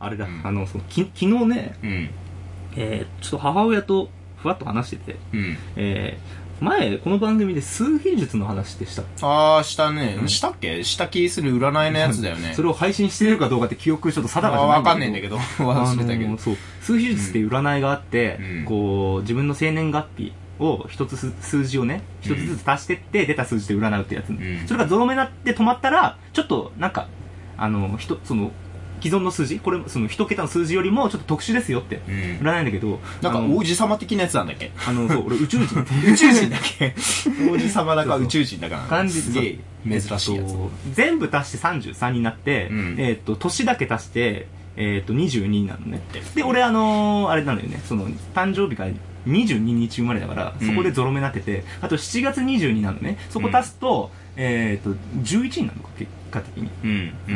あれだ、うんあの、その、き昨日ね、うん。えー、ちょっと母親とふわっと話してて、うん。えー、前、この番組で数秘術の話でした。あー、したね。うんしたっけ？した気する占いのやつだよね。それを配信してるかどうかって記憶ちょっと定かじゃないあわかんねえんだけど。忘れたけど。そう。数秘術っていう占いがあって、うんこう、自分の生年月日を一つす数字をね、一つずつ足してって、出た数字で占うってやつ。んそれがゾロ目になって止まったら、ちょっと、なんか、あの、ひと、その、既存の数字？これ、その一桁の数字よりもちょっと特殊ですよって、うん。占いんだけど、なんか王子様的なやつなんだっけ？あの、そう、俺宇宙人 宇宙人だっけ？王子様だか宇宙人だか感じすげえ珍しいやつ。そう全部足して33になって、うんえっ、と、年だけ足して、えっ、と、22になるのね。で、俺あのーあれなのよね、その、誕生日が22日生まれだから、うんそこでゾロ目になってて、あと7月22なのね、そこ足すと、えっ、と、11になるのか、結果的に。うん。う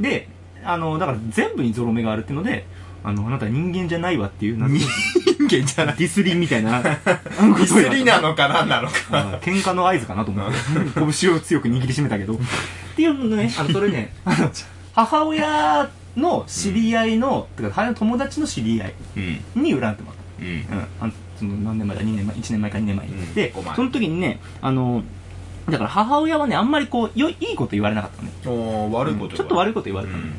ん。で、あの、だから全部にゾロ目があるっていうので、あの、あなた人間じゃないわっていう、なんか人間じゃない。ディスリーみたいな、デミスリなのかなんなのか。あ喧嘩の合図かなと思って、拳を強く握りしめたけど。っていうのね、あの、それね、あの、母親の知り合いの、てか、母親の友達の知り合いうん。に占ってもらっうん。た。うん。あのその何年前だ、2年前、1年前か2年前に。うんでその時にね、あの、だから母親はね、あんまりこう、よいいこと言われなかったのね。おー悪いことちょっと悪いい。こと言われたの。ううんん。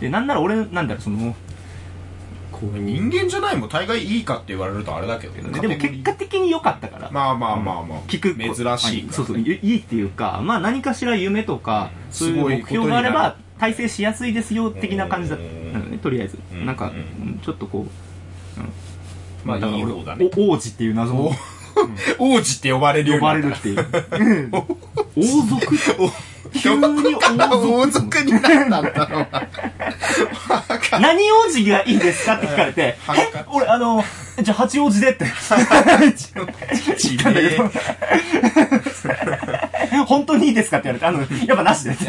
で、なんなら俺、なんだろう、その、こう、人間じゃないも大概いいかって言われるとあれだけどね。でも結果的に良かったから。まあまあまあまあ。聞く珍しいから。そうそういいいっていうかまあ何かしら夢とかうんそういう目標があれば体制しやすいですよ的な感じだったうんのねとりあえずうんなんかうんうんちょっっとこうまあだから俺ね。お王子っていう謎の 王子って呼ばれるよう呼になった。ばれるっていううん王族急に王王族族になったんだろう。な。何王子がいいですかって聞かれてえ俺あのじゃあ八王子でって。ち言ったんだけど本当にいいですかって言われてあのやっぱなしで。って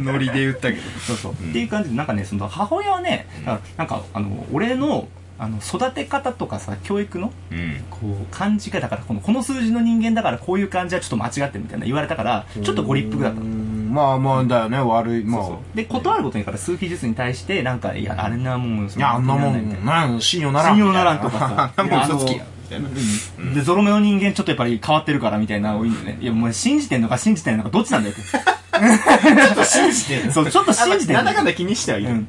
ノリで言ったけど。そうそう、うんっていう感じでなんかねその母親はね、うん。なんかあの俺のあの育て方とかさ教育のうん。こう感じがだからこのこの数字の人間だからこういう感じはちょっと間違ってるみたいな言われたからちょっとご立腹だったまあまあだよね、悪い。まあ。そうで断ることにから数秘術に対してなんかいやあれなもんいや、あんなもん、なん信用ならん。信用ならんとかさ あんなもんいや嘘つきや。みたいな。うんでゾロ目の人間ちょっとやっぱり変わってるからみたいなの多いんだよねいやもう信じてんのか信じてないのかどっちなんだよって ちょっと信じてる。そうちょっと信じてんのなんだかんだ気にしてはいる。うんうん。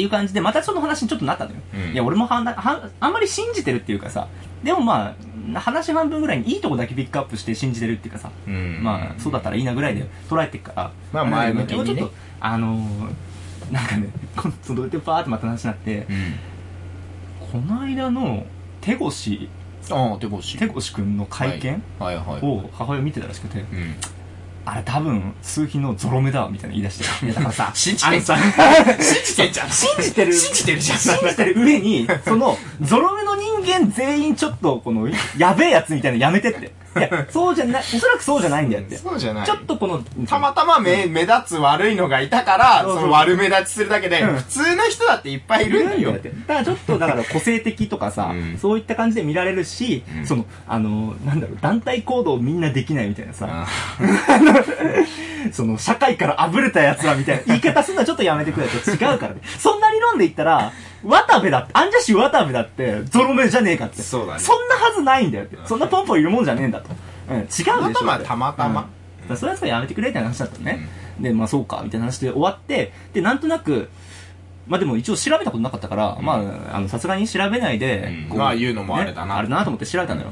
っていう感じで、またその話にちょっとなったのよ。うんいや、俺もはんはあんまり信じてるっていうかさ、でもまあ、話半分ぐらいにいいとこだけピックアップして信じてるっていうかさ、うんまあ、そうだったらいいなぐらいで捉えてるから、まあ前向きにねちょっと、あのーなんかね、そのでパーってまた話になって、うん。この間の手越、ああ、手越し。手越くんの会見はいはい。を母親見てたらしくて、うん。あれ多分、数比のゾロ目だわ、みたいな言い出して。いや、だからさ、信じてんじ信じてんじゃん。信じてる。信じてるじゃん。信じてる上に、その、ゾロ目の人間全員ちょっと、この、やべえやつみたいなのやめてって。いや、そうじゃない、おそらくそうじゃないんだよって。そうじゃない。ちょっとこの、たまたま目、目立つ悪いのがいたから、そうそうその悪目立ちするだけで、うん普通の人だっていっぱいいるんだよっ。て。だからちょっと、だから個性的とかさ、うんそういった感じで見られるし、うんその、あの、なんだろう、団体行動みんなできないみたいなさ、あ その、社会からあぶれたやつはみたいな言い方するのはちょっとやめてくれと違うからね。そんな理論で言ったら、渡部だって、アンジャッシュ渡部だって、ゾロ目じゃねえかって。そうだねそんなはずないんだよって。そんなポンポンいるもんじゃねえんだと。うん、違うでしょ。たまたまたまたま。うん。それはそれやめてくれって話だったのね。で、まあそうか、みたいな話で終わって、で、なんとなく、まあでも一応調べたことなかったから、まあ、あの、さすがに調べないで、うん。まあ言うのもあれだな。ねあれだなと思って調べたのよ。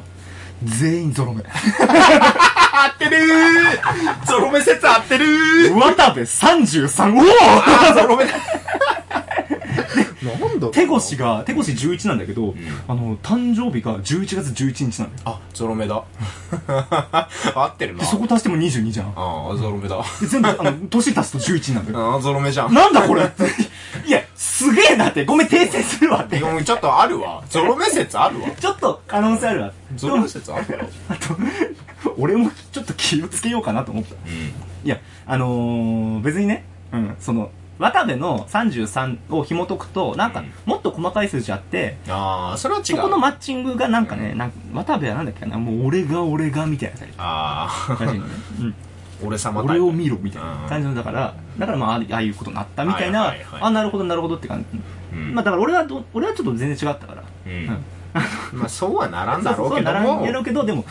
全員ゾロ目。合ってるー。ゾロ目説合ってるー。渡部33、おお ゾロ目。だ。なんだ手越が、手越11なんだけど、あの、誕生日が11月11日なんだよ。あ、ゾロ目だ。合ってるな。で、そこ足しても22じゃん。ああ、ゾロ目だ。で、全部、あの、年足すと11なんだよ。あ あ、ゾロ目じゃん。なんだこれ。いや、すげえなって。ごめん、訂正するわって。ちょっとあるわ。ゾロ目説あるわ。ちょっと可能性あるわ。ゾロ目説あるわ。あと、俺もちょっと気をつけようかなと思った。うん。いや、あのー、別にね、うん、その、渡部の33を紐解くと、なんかうん、もっと細かい数字あって、ああ、それは違。そうこのマッチングがなんかね、なんか、渡部はなんだっけな、もう俺が俺がみたいなタイプあらしいのね。うん。俺様俺を見ろみたいなうん。感じのだからだからまああああいうことになったみたいな、はいはいはいあなるほどなるほどって感じ、うん。まあだから俺はど俺はちょっと全然違ったから。うん。まあそうはならんだろうそうそうけどもならんやろうけどでも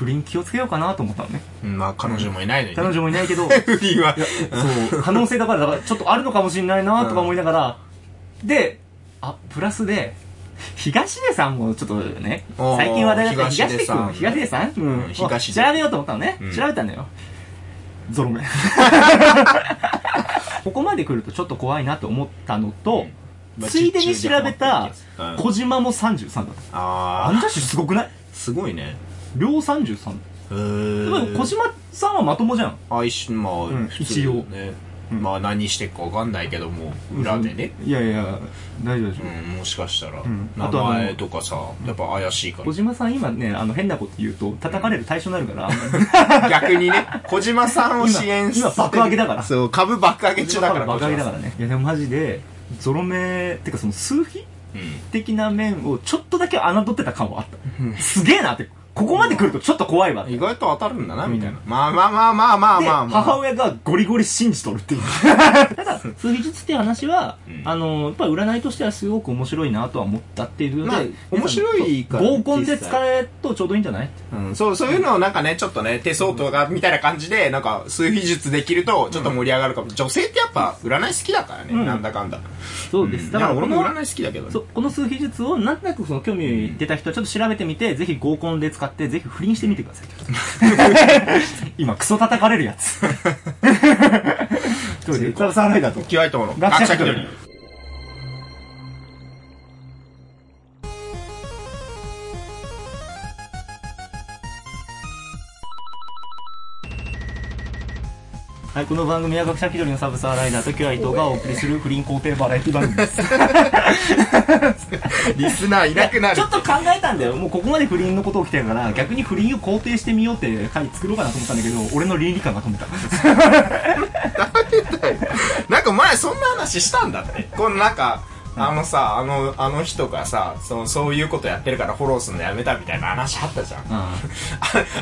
不倫気をつけようかなと思ったのね。うんまあ彼女もいないのにね。彼女もいないけど。不倫は。そう。可能性だからだからちょっとあるのかもしれないなとか思いながら、であプラスで東出さんもちょっとね最近話題だった東出さん。君東出さん、うんうん。東出。調べようと思ったのね、うん。調べたんだよ。ゾロ目。ここまで来るとちょっと怖いなと思ったのと、まあついでに調べたうん。小島も33だった。アあンジャッシュすごくない？あすごいね両33へでーも小島さんはまともじゃん。あ一瞬まあ、ん普通一応。ね、まあ何してっかわかんないけども裏でね、いやいや大丈夫でしょ、うん、もしかしたら、ん。名あとあの前とかさやっぱ怪しいか小島さん今ねあの変なこと言うと叩かれる対象になるから、逆にね小島さんを支援今今爆上げだから。そう株爆上げ中だからバカげだからね。いやでもマジでゾロ目ってかその数比うん。的な面をちょっとだけ侮ってた感はあった、すげえなってここまで来るとちょっと怖いわ。って意外と当たるんだな、うん。みたいな。まあまあまあまあまあでまあまあ。母親がゴリゴリ信じとるっていう。ただ数比術っていう話は、うん。あのやっぱ占いとしてはすごく面白いなとは思ったっていうので、まあ面白いから合コンで使えるとちょうどいいんじゃない？うん、そう、そういうのをなんかね、ちょっとね、手相とかみたいな感じで、なんか、数秘術できると、ちょっと盛り上がるかも。女性ってやっぱ、占い好きだからね、うん。なんだかんだ。そうです、ん。だから俺も占い好きだけどね。この数秘術をなんとなくその興味出た人はちょっと調べてみて、ぜひ合コンで使ってぜひ不倫してみてください。今クソ叩かれるやつ。ということ。でサーライダーと学者気取りはい、この番組は学者気取りのサブサーライダーとキュアイトがお送りする不倫肯定バラエティ番組です。リスナーいなくなるちょ。っと考えたんだよ。もうここまで不倫のこと起きてるから、逆に不倫を肯定してみようって回作ろうかなと思ったんだけど、俺の倫理観が止めた。なんか前そんな話したんだって。このなんか、あのさ、あの、あの人がさ、そう、そういうことやってるからフォローするのやめたみたいな話あったじゃん。あ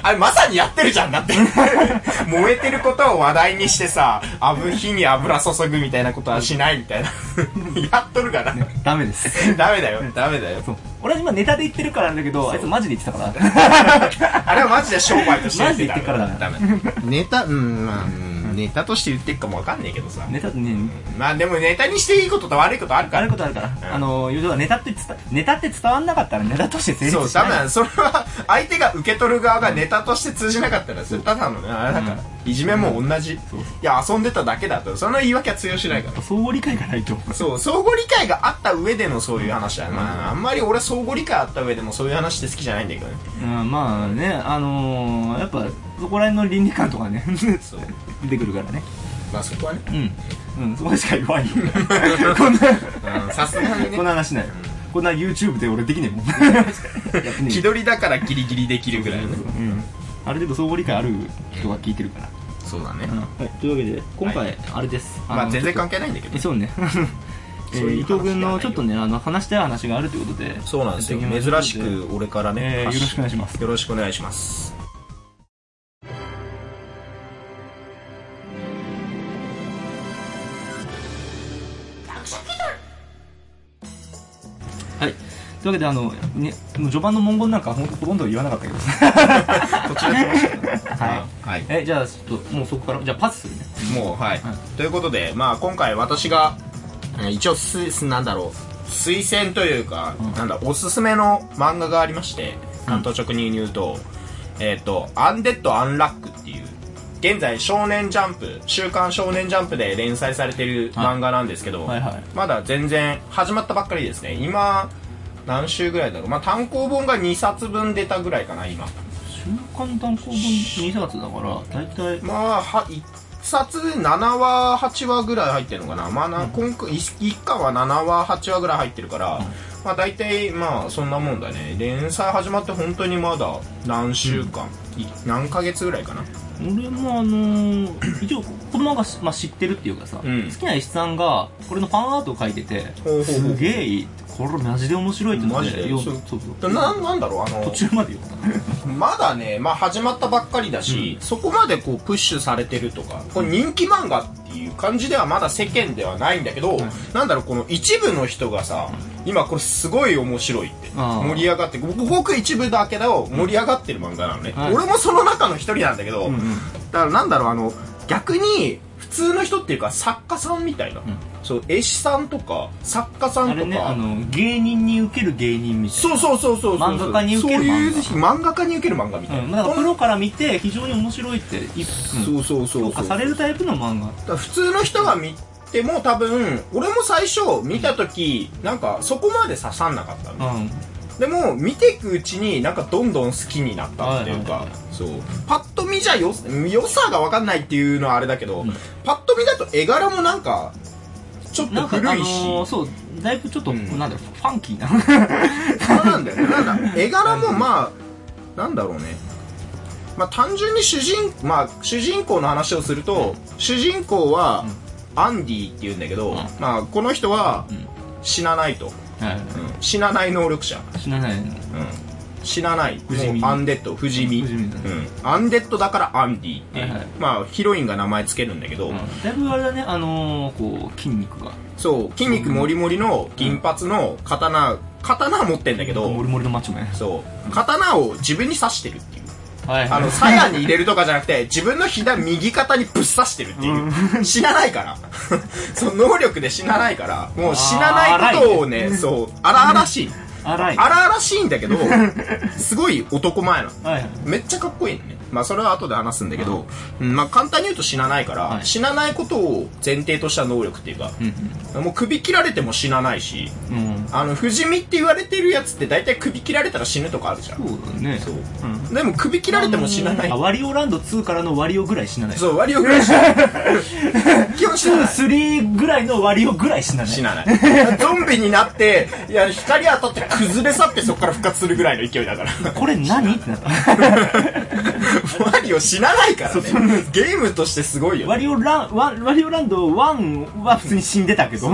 あれまさにやってるじゃんだって。燃えてることを話題にしてさ、油火に油注ぐみたいなことはしないみたいな。やっとるから。ダメです。ダメだよ、ダメだよ。そう。俺は今ネタで言ってるからなんだけど、あいつマジで言ってたから。あれはマジで商売としてマジで言ってっからだダメ。ネタ、うん、まあ、うんネタとして言ってっかもわかんねえけどさ。ネタね、まあでもネタにしていいことと悪いことあるからある。ことあるから。んあの、要はネタって伝、ネタって伝わんなかったらネタとして成立そう、しない。ダメなの。それは、相手が受け取る側がネタとして通じなかったら、それただのね、あれだから、いじめも同じ。うや、遊んでただけだと、その言い訳は通用しないから。相互理解がないと。そう、相互理解があった上でのそういう話だよ。まあ、あんまり俺相互理解あった上でもそういう話って好きじゃないんだけどね。うん、まあね、あのー、やっぱ、そこら辺の倫理観とかね。出てくるからね。まあそこはね。うん。うん、そこしか言わんよ。こんな、うんさすがにこんね。な話ないよ。こんな YouTube で俺できねえもん。気取りだからギリギリできるぐらいのね。うん。ある程度相互理解ある人が聞いてるから。そうだね。はい、というわけで、今回、はいあれです。まあ全然関係係ないんだけどえ、。そうね。えー伊藤君のちょっとね、あの、話したい話があるということで。そうなんですよ。珍しく俺からね、えーよろしくお願いしますよろしくお願いします。いうわけで、あの、ね、序盤の文言なんかほんほとんど言わなかったけど。途中ではい。はい。え、じゃあ、ちょっと、もうそこから、じゃあパスするね。もう、はいはい。ということで、まあ今回私が、えー一応す、すなんだろう、推薦というか、うんなんだ、おすすめの漫画がありまして、うん関東直入に言うと、えっ、と、アンデッド・アンラックっていう、現在少年ジャンプ、週刊少年ジャンプで連載されてる漫画なんですけど、はいはい。まだ全然始まったばっかりですね。今、何週ぐらいだろう。まあ単行本が2冊分出たぐらいかな、今。週刊単行本2冊だから、だいたい、まあ、は、一冊で7話、8話ぐらい入ってるのかな。まあな、今回、一一巻は7話、8話ぐらい入ってるから、まあ大体、まあそんなもんだね。連載始まって本当にまだ何週間、い何ヶ月ぐらいかな。俺もあのー、一応、この漫画、まあ、知ってるっていうかさ、うん好きな石さんが、これのファンアートを描いてて、すげえいい。これマジで面白いってのマジで？よそうそう。そうななんだろう？あの途中までよまだね、まあ始まったばっかりだし、そこまでこうプッシュされてるとか、これ人気漫画っていう感じではまだ世間ではないんだけど、なんだろう、この一部の人がさ、今これすごい面白いって、盛り上がって、ごごく一部だけど盛り上がってる漫画なのね。はい。俺もその中の一人なんだけど、うんうん。だからなんだろう、あの、逆に、普通の人っていうか作家さんみたいな、そう、絵師さんとか、作家さんとか、ねあの芸人に受ける芸人みたいな。そうそうそうそうそう。漫画家に受けるそういう漫漫画家に受ける漫画みたいな。うん、だからプロから見て非常に面白いってい、うんそうそうそう。そう。評価されるタイプの漫画。普通の人が見ても多分俺も最初見た時なんかそこまで刺さんなかったの、うんでも見ていくうちになんかどんどん好きになったっていうか、そう。パッと見じゃよ良さが分かんないっていうのはあれだけど、ん。パッと見だと絵柄もなんかちょっと古いし、あのーそうだいぶちょっと、うん。なんだろうファンキーな。そうなんだよね。なんだ絵柄もまあなんだろうね。まあ単純に主人まあ主人公の話をすると、主人公は、アンディっていうんだけど、ん。まあこの人はん。死なないと、はい死なない能力者、知らないの。死なない。不死身。もうアンデッド不死身。不死身だね。うん、アンデッドだからアンディって、はいはい。まあヒロインが名前つけるんだけど、うん。だいぶあれだねあのー、こう筋肉が。そう。筋肉もりもりの銀髪の刀刀持ってんだけど、モリモリのマッチョメン。そう。刀を自分に刺してるっていうはいあの、鞘に入れるとかじゃなくて、自分の左、右肩にぶっ刺してるっていう。死なないから。その能力で死なないから、もう死なないことをね、そう、荒々しい。荒い荒々しいんだけど、すごい男前なの。はいはいめっちゃかっこいいのね。まあそれは後で話すんだけど、うんまあ簡単に言うと死なないから、はい死なないことを前提とした能力っていうか、うんもう首切られても死なないし、うんうんあの、不死身って言われてるやつって大体首切られたら死ぬとかあるじゃん。そうだねそううんでも首切られても死なないあ。ワリオランド2からのワリオぐらい死なないそう、割りをぐらい死なない。基本死なない。3ぐらいのワリオぐらい死なない死なない。ゾンビになって、いや、光当たって崩れ去ってそこから復活するぐらいの勢いだから。これ何？ってなった ワリオ死なないからね。ゲームとしてすごいよワね。リオランワワリオランド1は普通に死んでたけど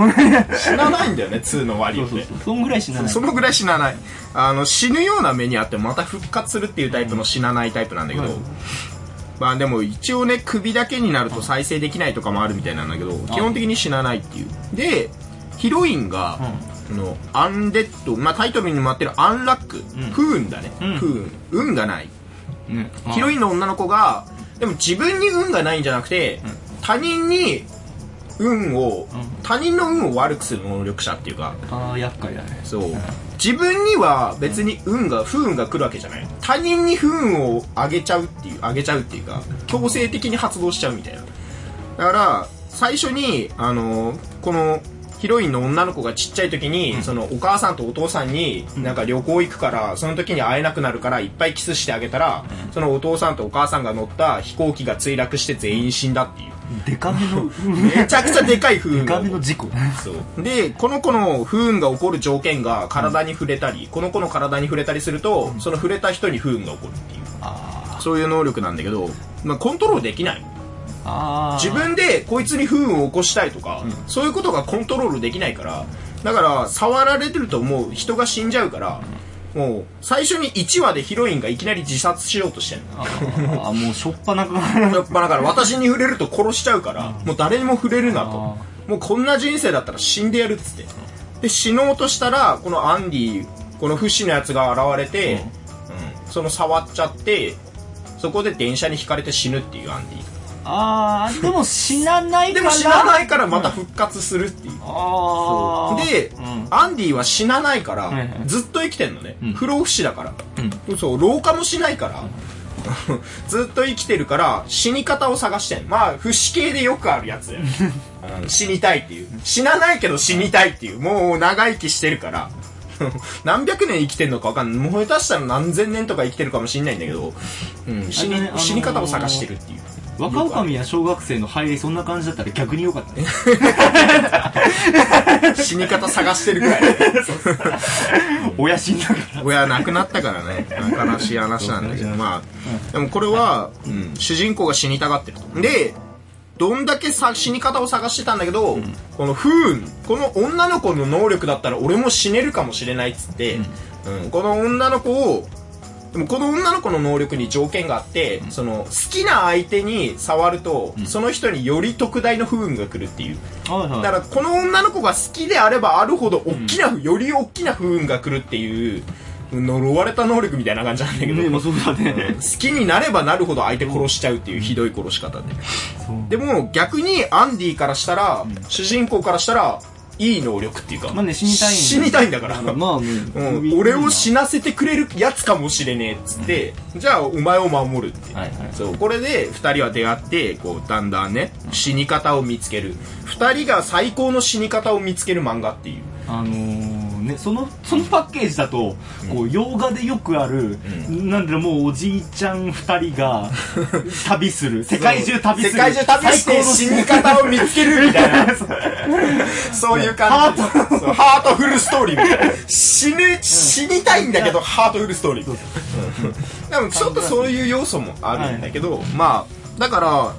死なないんだよね、2のワリオってそうそう。そぐらい死なないそのぐらい死なない。あの、死ぬような目にあってもまた復活するっていうタイプの死なないタイプなんだけど、はいまあでも一応ね、首だけになると再生できないとかもあるみたいなんだけど、基本的に死なないっていう。で、ヒロインが、あの、アンデッド、まあタイトルにもあってるアンラック、ん不運だね、うん不運。運がない。ね。ヒロインの女の子が、でも自分に運がないんじゃなくて、他人に運を、うん。他人の運を悪くする能力者っていうか、ああ厄介だね。そう。自分には別に運が、不運が来るわけじゃない？他人に不運を上げちゃうっていう、上げちゃうっていうか、強制的に発動しちゃうみたいな。だから、最初に、あの、この、ヒロインの女の子がちっちゃい時に、そのお母さんとお父さんになんか旅行行くから、その時に会えなくなるからいっぱいキスしてあげたら、そのお父さんとお母さんが乗った飛行機が墜落して全員死んだっていう。デカめの めちゃくちゃでかい不デ運。がカめの事故。そう。でこの子の不運が起こる条件が体に触れたり、この子の体に触れたりすると、その触れた人に不運が起こるっていう。あそういう能力なんだけど、まあ、コントロールできない。あ自分でこいつに不運を起こしたいとか、そういうことがコントロールできないからだから触られてるともう人が死んじゃうから、もう最初に1話でヒロインがいきなり自殺しようとしてんの。ああもうしょっぱなからやっぱだから私に触れると殺しちゃうから、もう誰にも触れるなと。あもうこんな人生だったら死んでやるっつって。で、死のうとしたら、このアンディ、この不死のやつが現れて、うん。その触っちゃって、そこで電車にひかれて死ぬっていうアンディ。あーでも死なないからでも死なないからまた復活するっていう。ああで、うんアンディは死なないから、はいはいずっと生きてんのね。うん不老不死だから。うんそう、老化もしないから、ずっと生きてるから、死に方を探してん。まあ、不死系でよくあるやつ 死にたいっていう。死なないけど死にたいっていう。もう長生きしてるから。何百年生きてんのか分かんない。もう下手したら何千年とか生きてるかもしんないんだけど、うん、死にあのー死に方を探してるっていう。若女将や小学生の入りそんな感じだったら逆に良かったね。死に方探してるくらい。親死んだから。親亡くなったからね。悲しい話なんだけど。まあでもこれは、うん、主人公が死にたがってると。でどんだけさ死に方を探してたんだけど、この不運、この女の子の能力だったら俺も死ねるかもしれないっつって、うん。この女の子を、でもこの女の子の能力に条件があって、その好きな相手に触ると、その人により特大の不運が来るっていう。だからこの女の子が好きであればあるほど大きな、より大きな不運が来るっていう、呪われた能力みたいな感じなんだけど、ねまあそうだね。好きになればなるほど相手殺しちゃうっていうひどい殺し方で。でも逆にアンディからしたら、主人公からしたら、いい能力っていうか、まあね、死にたいんだ死にたいんだから。まあね、うん、俺を死なせてくれるやつかもしれねえっつって、じゃあお前を守るって。はいはいそう、これで二人は出会って、こう、だんだんね、死に方を見つける。二人が最高の死に方を見つける漫画っていう。あのー、ね、その、そのパッケージだと、こう、洋画でよくある、なんだろう、もうおじいちゃん二人が、旅する。世界中旅する。世界中旅して死に方を見つけるみたいな。そういう感じ。そうハートフルストーリーみたいな。死ぬ、死にたいんだけど、ハートフルストーリー。うんでもちょっとそういう要素もあるんだけど、まあ、だから、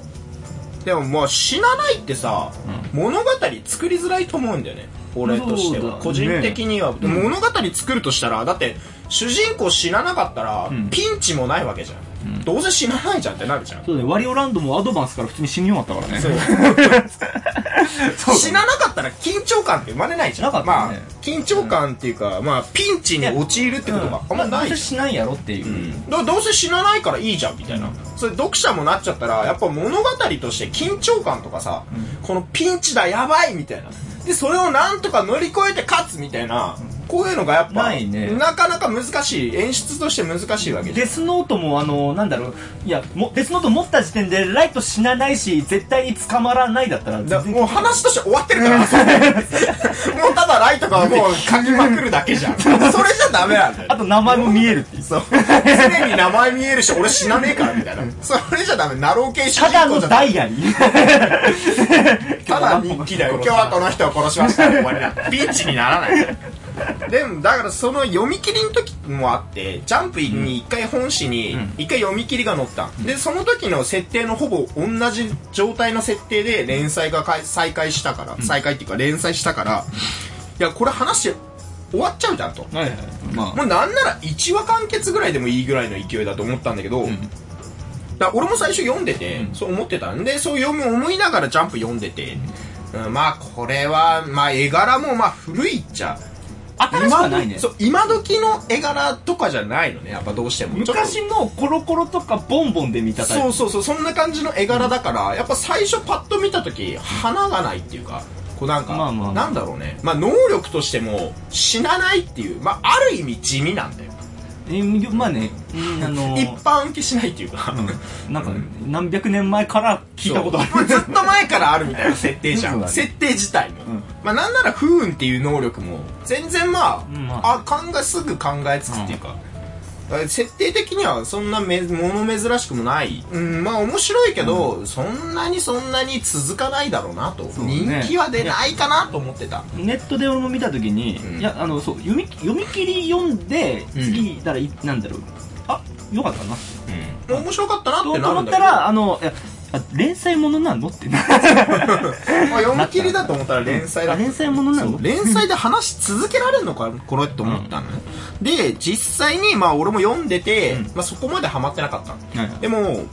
でもまあ死なないってさ、物語作りづらいと思うんだよね。俺としては。個人的には。物語作るとしたら、だって、主人公死ななかったら、んピンチもないわけじゃん。どうせ死なないじゃんってなるじゃん。そうだね、ワリオランドもアドバンスから普通に死に終わったからね。そう そう死ななかったら緊張感って生まれないじゃん。なかったまあね、緊張感っていうか、まあ、ピンチに陥るってことがあんまないどうせし。しないやろっていう。どどうせ死なないからいいじゃんみたいな、それ読者もなっちゃったらやっぱ物語として緊張感とかさ、このピンチだやばいみたいなでそれをなんとか乗り越えて勝つみたいな。こういうのがやっぱないね。なかなか難しい。演出として難しいわけデスノートもあの、なんだろう、いや、もデスノート持った時点でライト死なないし、絶対に捕まらないだったら、もう話として終わってるから もうただライトがもう 書きまくるだけじゃん。それじゃダメなんだよ。あと名前も見えるって。そう。常に名前見えるし俺死なねえからみたいな。それじゃダメ。ナロー系主ただの人公じゃダメダイアリー。ただ日記だよ。今日はこの人を殺しました。終わりだ。ピンチにならない。でも、だからその読み切りの時もあって、ジャンプに一回本誌に一回読み切りが載った。で、その時の設定のほぼ同じ状態の設定で連載が開再開したから、再開っていうか連載したから、いや、これ話終わっちゃうじゃんと。はいはい。まもうなんなら1話完結ぐらいでもいいぐらいの勢いだと思ったんだけど、だから俺も最初読んでて、そう思ってた。んで、そう読む思いながらジャンプ読んでて、うんまあこれは、まあ絵柄もまあ古いっちゃ、あ、新しくはないね今。そう、今時の絵柄とかじゃないのね、やっぱどうしても。昔のコロコロとかボンボンで見たタイプ。そうそうそう、そんな感じの絵柄だから、やっぱ最初パッと見たとき、花がないっていうか、こうなんか、まあまあなんだろうね。まあ能力としても死なないっていう、まあある意味地味なんだよ。えーまあね、うん。あのー一般受けしないっていうか、うん。なんか、何百年前から聞いたことある。ずっと前からあるみたいな設定じゃん。設定自体も。うん。まあなんなら不運っていう能力も、全然まあ、うんまあ、考え、すぐ考えつつっていうか、設定的にはそんなめもの珍しくもない。うん、まあ面白いけど、そんなにそんなに続かないだろうなと。ね人気は出ないかなと思ってた。ネットで俺も見たときに、うんいや、あの、そう、読み、読み切り読んで、うん次、だからい、なんだろう。あ、よかったな。うん。面白かったなってとなるんだけど。思ったら、あの、いやあ連載ものなの？ってな。まあ、読み切りだと思ったら連載だ連載ものなの？連載で話し続けられるのかこれって思ったのね、で実際にまあ俺も読んでて、うん。まあ、そこまでハマってなかったの。はいでも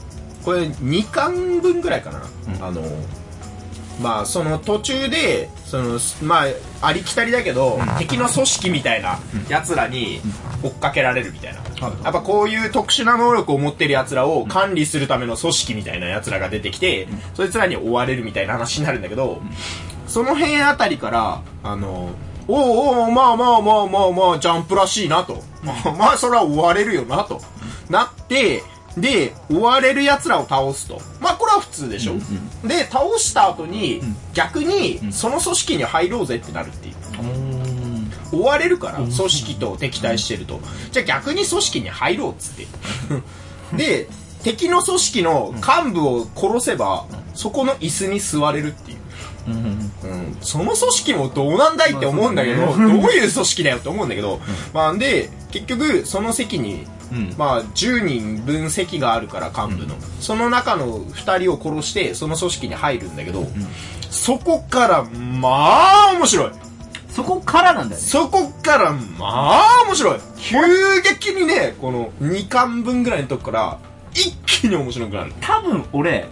これ2巻分ぐらいかな、うん。あのまあその途中でそのまあありきたりだけど、敵の組織みたいな奴らに追っかけられるみたいな、はいやっぱこういう特殊な能力を持ってる奴らを管理するための組織みたいな奴らが出てきて、そいつらに追われるみたいな話になるんだけど、その辺あたりから、あの、おうおう、まあまあまあまあまあ、ジャンプらしいなと。まあ、まあ、それは追われるよなと。なって、で、追われる奴らを倒すと。まあ、これは普通でしょ。で、倒した後に、逆に、その組織に入ろうぜってなるっていう。追われるから、組織と敵対してると。じゃあ逆に組織に入ろうっつって。で、敵の組織の幹部を殺せば、そこの椅子に座れるっていう。うん。うん、その組織もどうなんだいって思うんだけど、どういう組織だよって思うんだけど、まあで、結局、その席に、うん。まあ、10人分席があるから幹部の、その中の2人を殺してその組織に入るんだけど、そこからまあ面白い。そこからなんだよね。そこからまあ面白い。急激にねこの2巻分ぐらいのとこから一気に面白くなる、多分俺、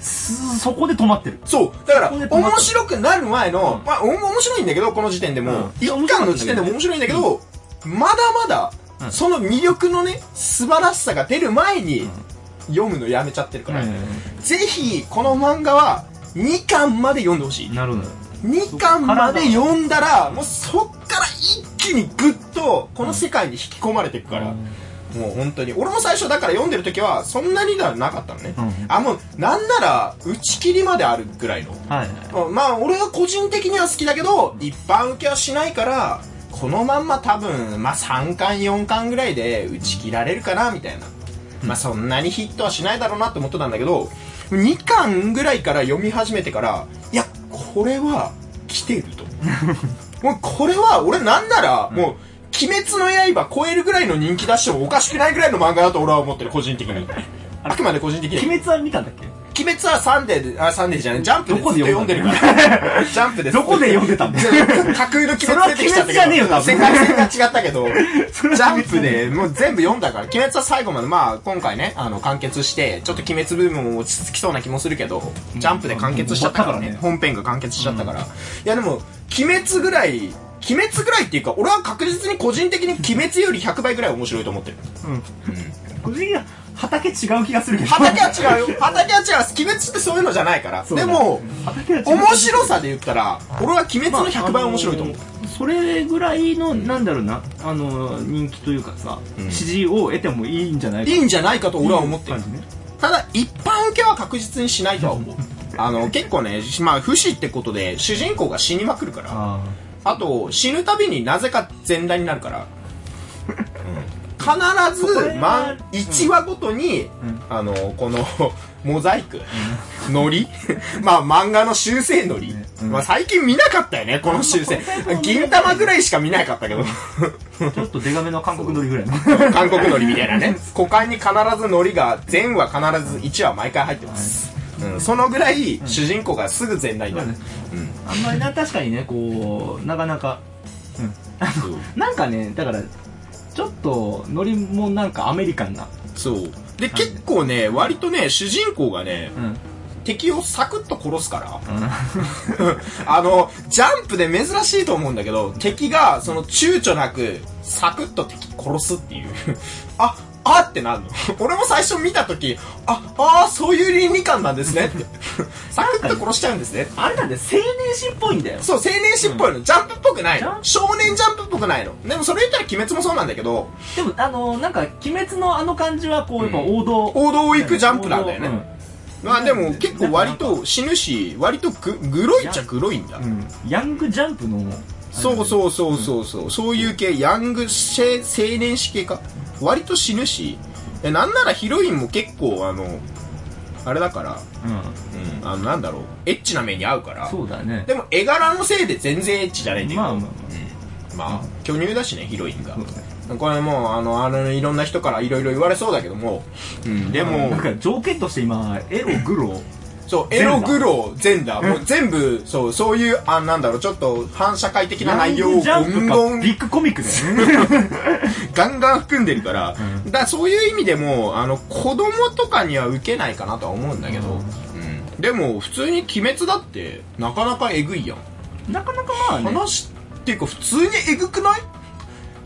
すそこで止まってる。そう。だからそこで止まった面白くなる前の、うん。まあお面白いんだけどこの時点でも、う。ん。一巻の時点でも面白いんだけど、まだまだ、うん。その魅力のね素晴らしさが出る前に、読むのやめちゃってるから、ぜひこの漫画は2巻まで読んでほしい。なるほど。2巻まで読んだらもうそっから一気にグッとこの世界に引き込まれていくから、もう本当に。俺も最初だから読んでる時はそんなにではなかったのね、うん。あもうなんなら打ち切りまであるぐらいの。はいはい。まあ俺は個人的には好きだけど一般受けはしないからこのまんま多分まあ3巻4巻ぐらいで打ち切られるかなみたいな。まあそんなにヒットはしないだろうなって思ってたんだけど2巻ぐらいから読み始めてからいやこれは来てると。もうこれは俺なんならもう鬼滅の刃超えるぐらいの人気出してもおかしくないぐらいの漫画だと俺は思ってる個人的に あくまで個人的に鬼滅は見たんだっけ？鬼滅はサンデーで、あ、サンデーじゃない、ジャンプで読んでるから。ジャンプで。どこで読んでたんだよ？架空の鬼滅出てきちゃったけど。それは鬼滅じゃねえよ世界線が違ったけど、ジャンプでもう全部読んだから、鬼滅は最後まで、まあ今回ね、あの、完結して、ちょっと鬼滅ブームも落ち着きそうな気もするけど、ジャンプで完結しちゃったからね本編が完結しちゃったから。いやでも、鬼滅ぐらい、鬼滅ぐらいっていうか、俺は確実に個人的に鬼滅より100倍ぐらい面白いと思ってる。うん。個人的には畑違う気がするけど。畑は違うよ。畑は違う。鬼滅ってそういうのじゃないから。そうだでも、畑は違う面白さで言ったら、俺は鬼滅の100倍面白いと思う。まああのそれぐらいの、なんだろうな、あの、人気というかさ、うん支持を得てもいいんじゃないかいいんじゃないかと俺は思ってる感。じね。ただ、一般受けは確実にしないとは思う。あの、結構ね、まあ、不死ってことで、主人公が死にまくるから。ああと、死ぬたびになぜか全裸になるから。必ずま、1話ごとに、んあの、この、モザイク、のり まあ、漫画の修正のり。うんまあ、最近見なかったよね、この修正。銀玉ぐらいしか見なかったけど。あ。ちょっとデカめの韓国撮りぐらいの。韓国のりみたいなね。股間に必ずのりが、全話必ず1話毎回入ってます。うん、そのぐらい、主人公がすぐ全裸になる。うん。あんまりな、確かにね、こう、なかなか、うん。なんかね、だから、ちょっと、ノリもなんかアメリカンな。そう。で、結構ね、割とね、主人公がね、うん。敵をサクッと殺すから。うん。あの、ジャンプで珍しいと思うんだけど、敵が、その、躊躇なく、サクッと敵殺すっていう。あ、あってなるの。俺も最初見たとき、あ、あーそういう倫理観なんですねって。サクッと殺しちゃうんですね。あれなんだよ、青年誌っぽいんだよ。そう、青年誌っぽいの。ジャンプっぽくないの少年ジャンプっぽくないの。でもそれ言ったら鬼滅もそうなんだけど、でも、あの、なんか、鬼滅のあの感じは、こう、やっぱ王道。王道を行くジャンプなんだよね。うんまあでも結構割と死ぬし、割とぐ、グロいっちゃグロいんだ。うん。ヤングジャンプの、そうそうそうそうそう、そういう系、ヤング青年誌系か。割と死ぬし、え、なんならヒロインも結構あの、あれだから、うん。うん、あのなんだろう、エッチな目に合うから。そうだね。でも絵柄のせいで全然エッチじゃないんだけど。まあまあまうんまあ、巨乳だしね、ヒロインが。これもう、あの、あの、いろんな人からいろいろ言われそうだけども、うん、でもなん、か条件として今、エロ、グロ、そう、エログロ、全裸、もう全部、そう、そういう、あ、なんだろう、ちょっと反社会的な内容をゴンゴンビッグコミックだよね。ガンガン含んでるから、うん。だそういう意味でも、あの、子供とかには受けないかなとは思うんだけど、うん。うん。でも、普通に鬼滅だって、なかなかえぐいやん。なかなかまあね。話、っていうか、普通にえぐくない？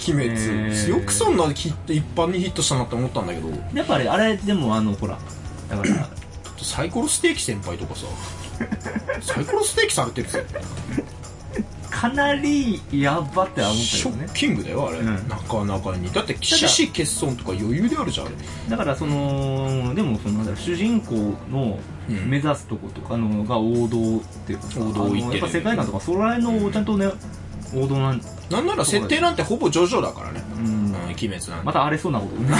鬼滅、えー。よくそんなヒット、一般にヒットしたなって思ったんだけど、やっぱりあれ、でもあの、ほら、だから、サイコロステーキ先輩とかさ、サイコロステーキされてるぜ。かなりやばっては思ったよねショッ。キングだよ、あれ。うんなかなかに。だって、獅子欠損とか余裕であるじゃん、あれ。だからその、でもその、主人公のうん目指すとことかのが王道っていうかさ、王道やっぱ世界観とか、そら辺のちゃんとね、王道なん、なんなら設定なんてほぼジョジョだからね。うんうん、鬼滅なんて。また荒れそうなことね。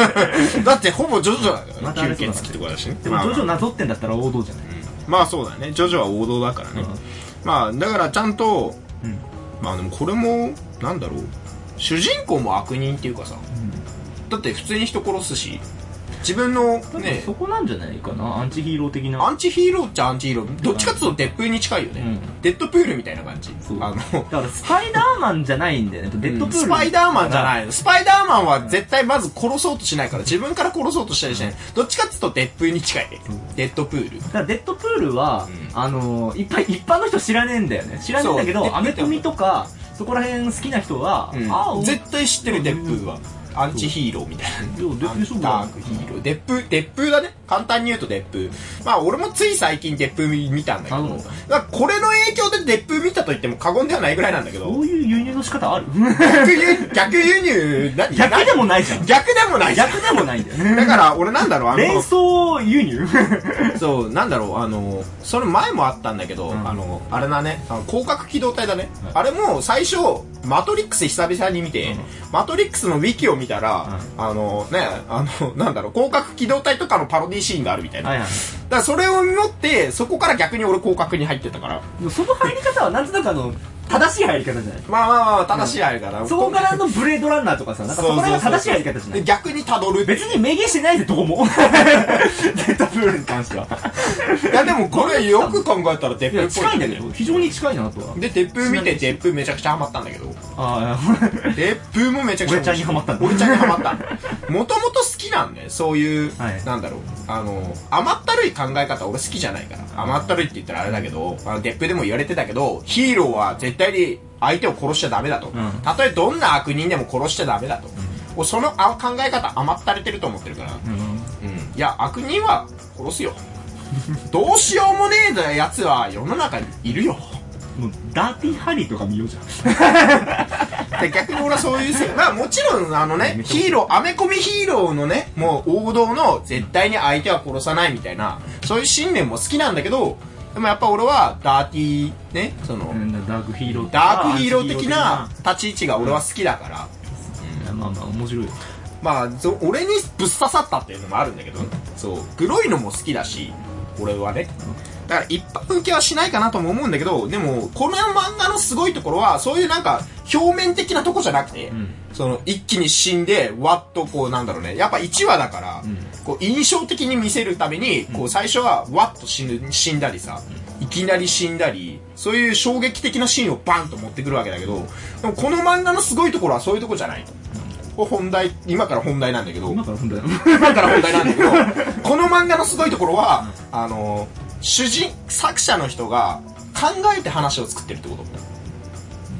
だってほぼジョジョだからね。またあれそうだ吸血鬼とかだしね。でも、まあジョジョなぞってんだったら王道じゃない？まあそうだね。ジョジョは王道だからね。まあ、だからちゃんと、うん。まあでもこれも、なんだろう。主人公も悪人っていうかさ、だって普通に人殺すし、自分のねねそ、こなんじゃないかな？アンチヒーロー的な。アンチヒーローっちゃアンチヒーロー。どっちかっていうとデップに近いよね。うんデッドプールみたいな感じ。あの、だからスパイダーマンじゃないんだよね。デッドプール。スパイダーマンじゃい。ないの。スパイダーマンは絶対まず殺そうとしないから、自分から殺そうとしたりしない。どっちかっていうとデップに近いね。デッドプール。だからデッドプールは、うんあのー、いっぱい一般の人知らねえんだよね。知らねえんだけど、アメコミとか、そこら辺好きな人は、ああ、絶対知ってる、デップーは。アンチヒーローみたいな。いやデップーそうだダークヒーロー。デップ、デップーだね。簡単に言うとデップー。まあ俺もつい最近デップー見たんだけど、だこれの影響でデップー見たと言っても過言ではないぐらいなんだけど、そういう輸入の仕方ある？逆輸逆輸入、何？逆でもないじゃん。逆でもない。逆でもないんだよね。だから俺なんだろう、あ連の、想輸入？そう、なんだろう、あの、それ前もあったんだけど、うんあの、あれだね、あの広角機動隊だね。うんあれも最初、マトリックス久々に見て、うんマトリックスのウィキを見たら、あのね、あの、なんだろう、広角機動隊とかのパロディシーンがあるみたいな。はいはい。だからそれを持って、そこから逆に俺広角に入ってったから。その入り方はなんとなくあの、正しい入り方じゃないまあまあまあ、正しいあれかな。そこからのブレードランナーとかさ、なんかそこら辺が正しいやり方じゃないで逆に辿る。別に明言してないで、どこも。デッドプールに関しては。いやでもこれよく考えたらデップっぽい近いんだけど、非常に近いなとは。で、デップ見てデップめちゃくちゃハマったんだけど。あデップもめちゃくちゃ。俺ちゃんにハマったんだ俺ちゃんにハマった。もともと好きなんだよ。そういう、はいなんだろう。あの、甘ったるい考え方俺好きじゃないから。甘ったるいって言ったらあれだけど、あのデップでも言われてたけど、ヒーローは絶対に相手を殺しちゃダメだと。んたとえどんな悪人でも殺しちゃダメだと。俺そのあ考え方甘ったれてると思ってるから。いや、悪人は殺すよ。どうしようもねえやつは世の中にいるよ。もう、ダーティーハリーとか見ようじゃん。で逆に俺はそういうせまあもちろんあのねヒーローアメコミヒーローのねもう王道の絶対に相手は殺さないみたいなそういう信念も好きなんだけどでもやっぱ俺はダーティーねその、ダークヒーローダークヒーロー的な立ち位置が俺は好きだから、まあまあ、面白いよ。まあそ俺にぶっ刺さったっていうのもあるんだけどそう黒いのも好きだし俺はね。だから一般受けはしないかなとも思うんだけどでもこの漫画のすごいところはそういうなんか表面的なとこじゃなくて、んその一気に死んでわっとこうなんだろうね。やっぱ1話だから、ん。こう印象的に見せるために、こう最初はわっと死ぬ死んだりさ、いきなり死んだりそういう衝撃的なシーンをバンと持ってくるわけだけどでもこの漫画のすごいところはそういうとこじゃない。と。これ本題今から本題なんだけど。今から本題だ。今から本題なんだけど、この漫画のすごいところは、あの、主人、作者の人が考えて話を作ってるってこと。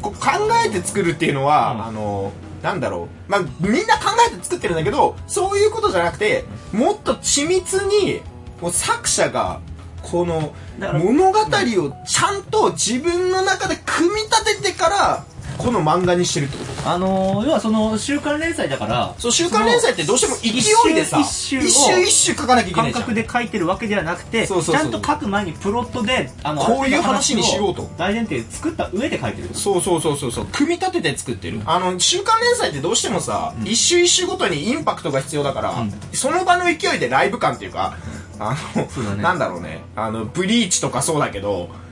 こう考えて作るっていうのは、うん。あの、なんだろう。まあ、みんな考えて作ってるんだけど、そういうことじゃなくて、もっと緻密に、もう作者が、この物語をちゃんと自分の中で組み立ててから、この漫画にしてるってこと？あのー、要はその、週刊連載だから、そう、週刊連載ってどうしても勢いでさ、一周一一周を周一周書かなきゃいけないじゃん。感覚で書いてるわけではなくて、そうそうそう。ちゃんと書く前にプロットで、あの、こういう話にしようと。大前提作った上で書いてる。そうそうそうそうそう。組み立てて作ってる。あの週刊連載ってどうしてもさ、一周一周ごとにインパクトが必要だから、うん。その場の勢いでライブ感っていうかあのそうだね。なんだろうね。あのブリーチとかそうだけどうん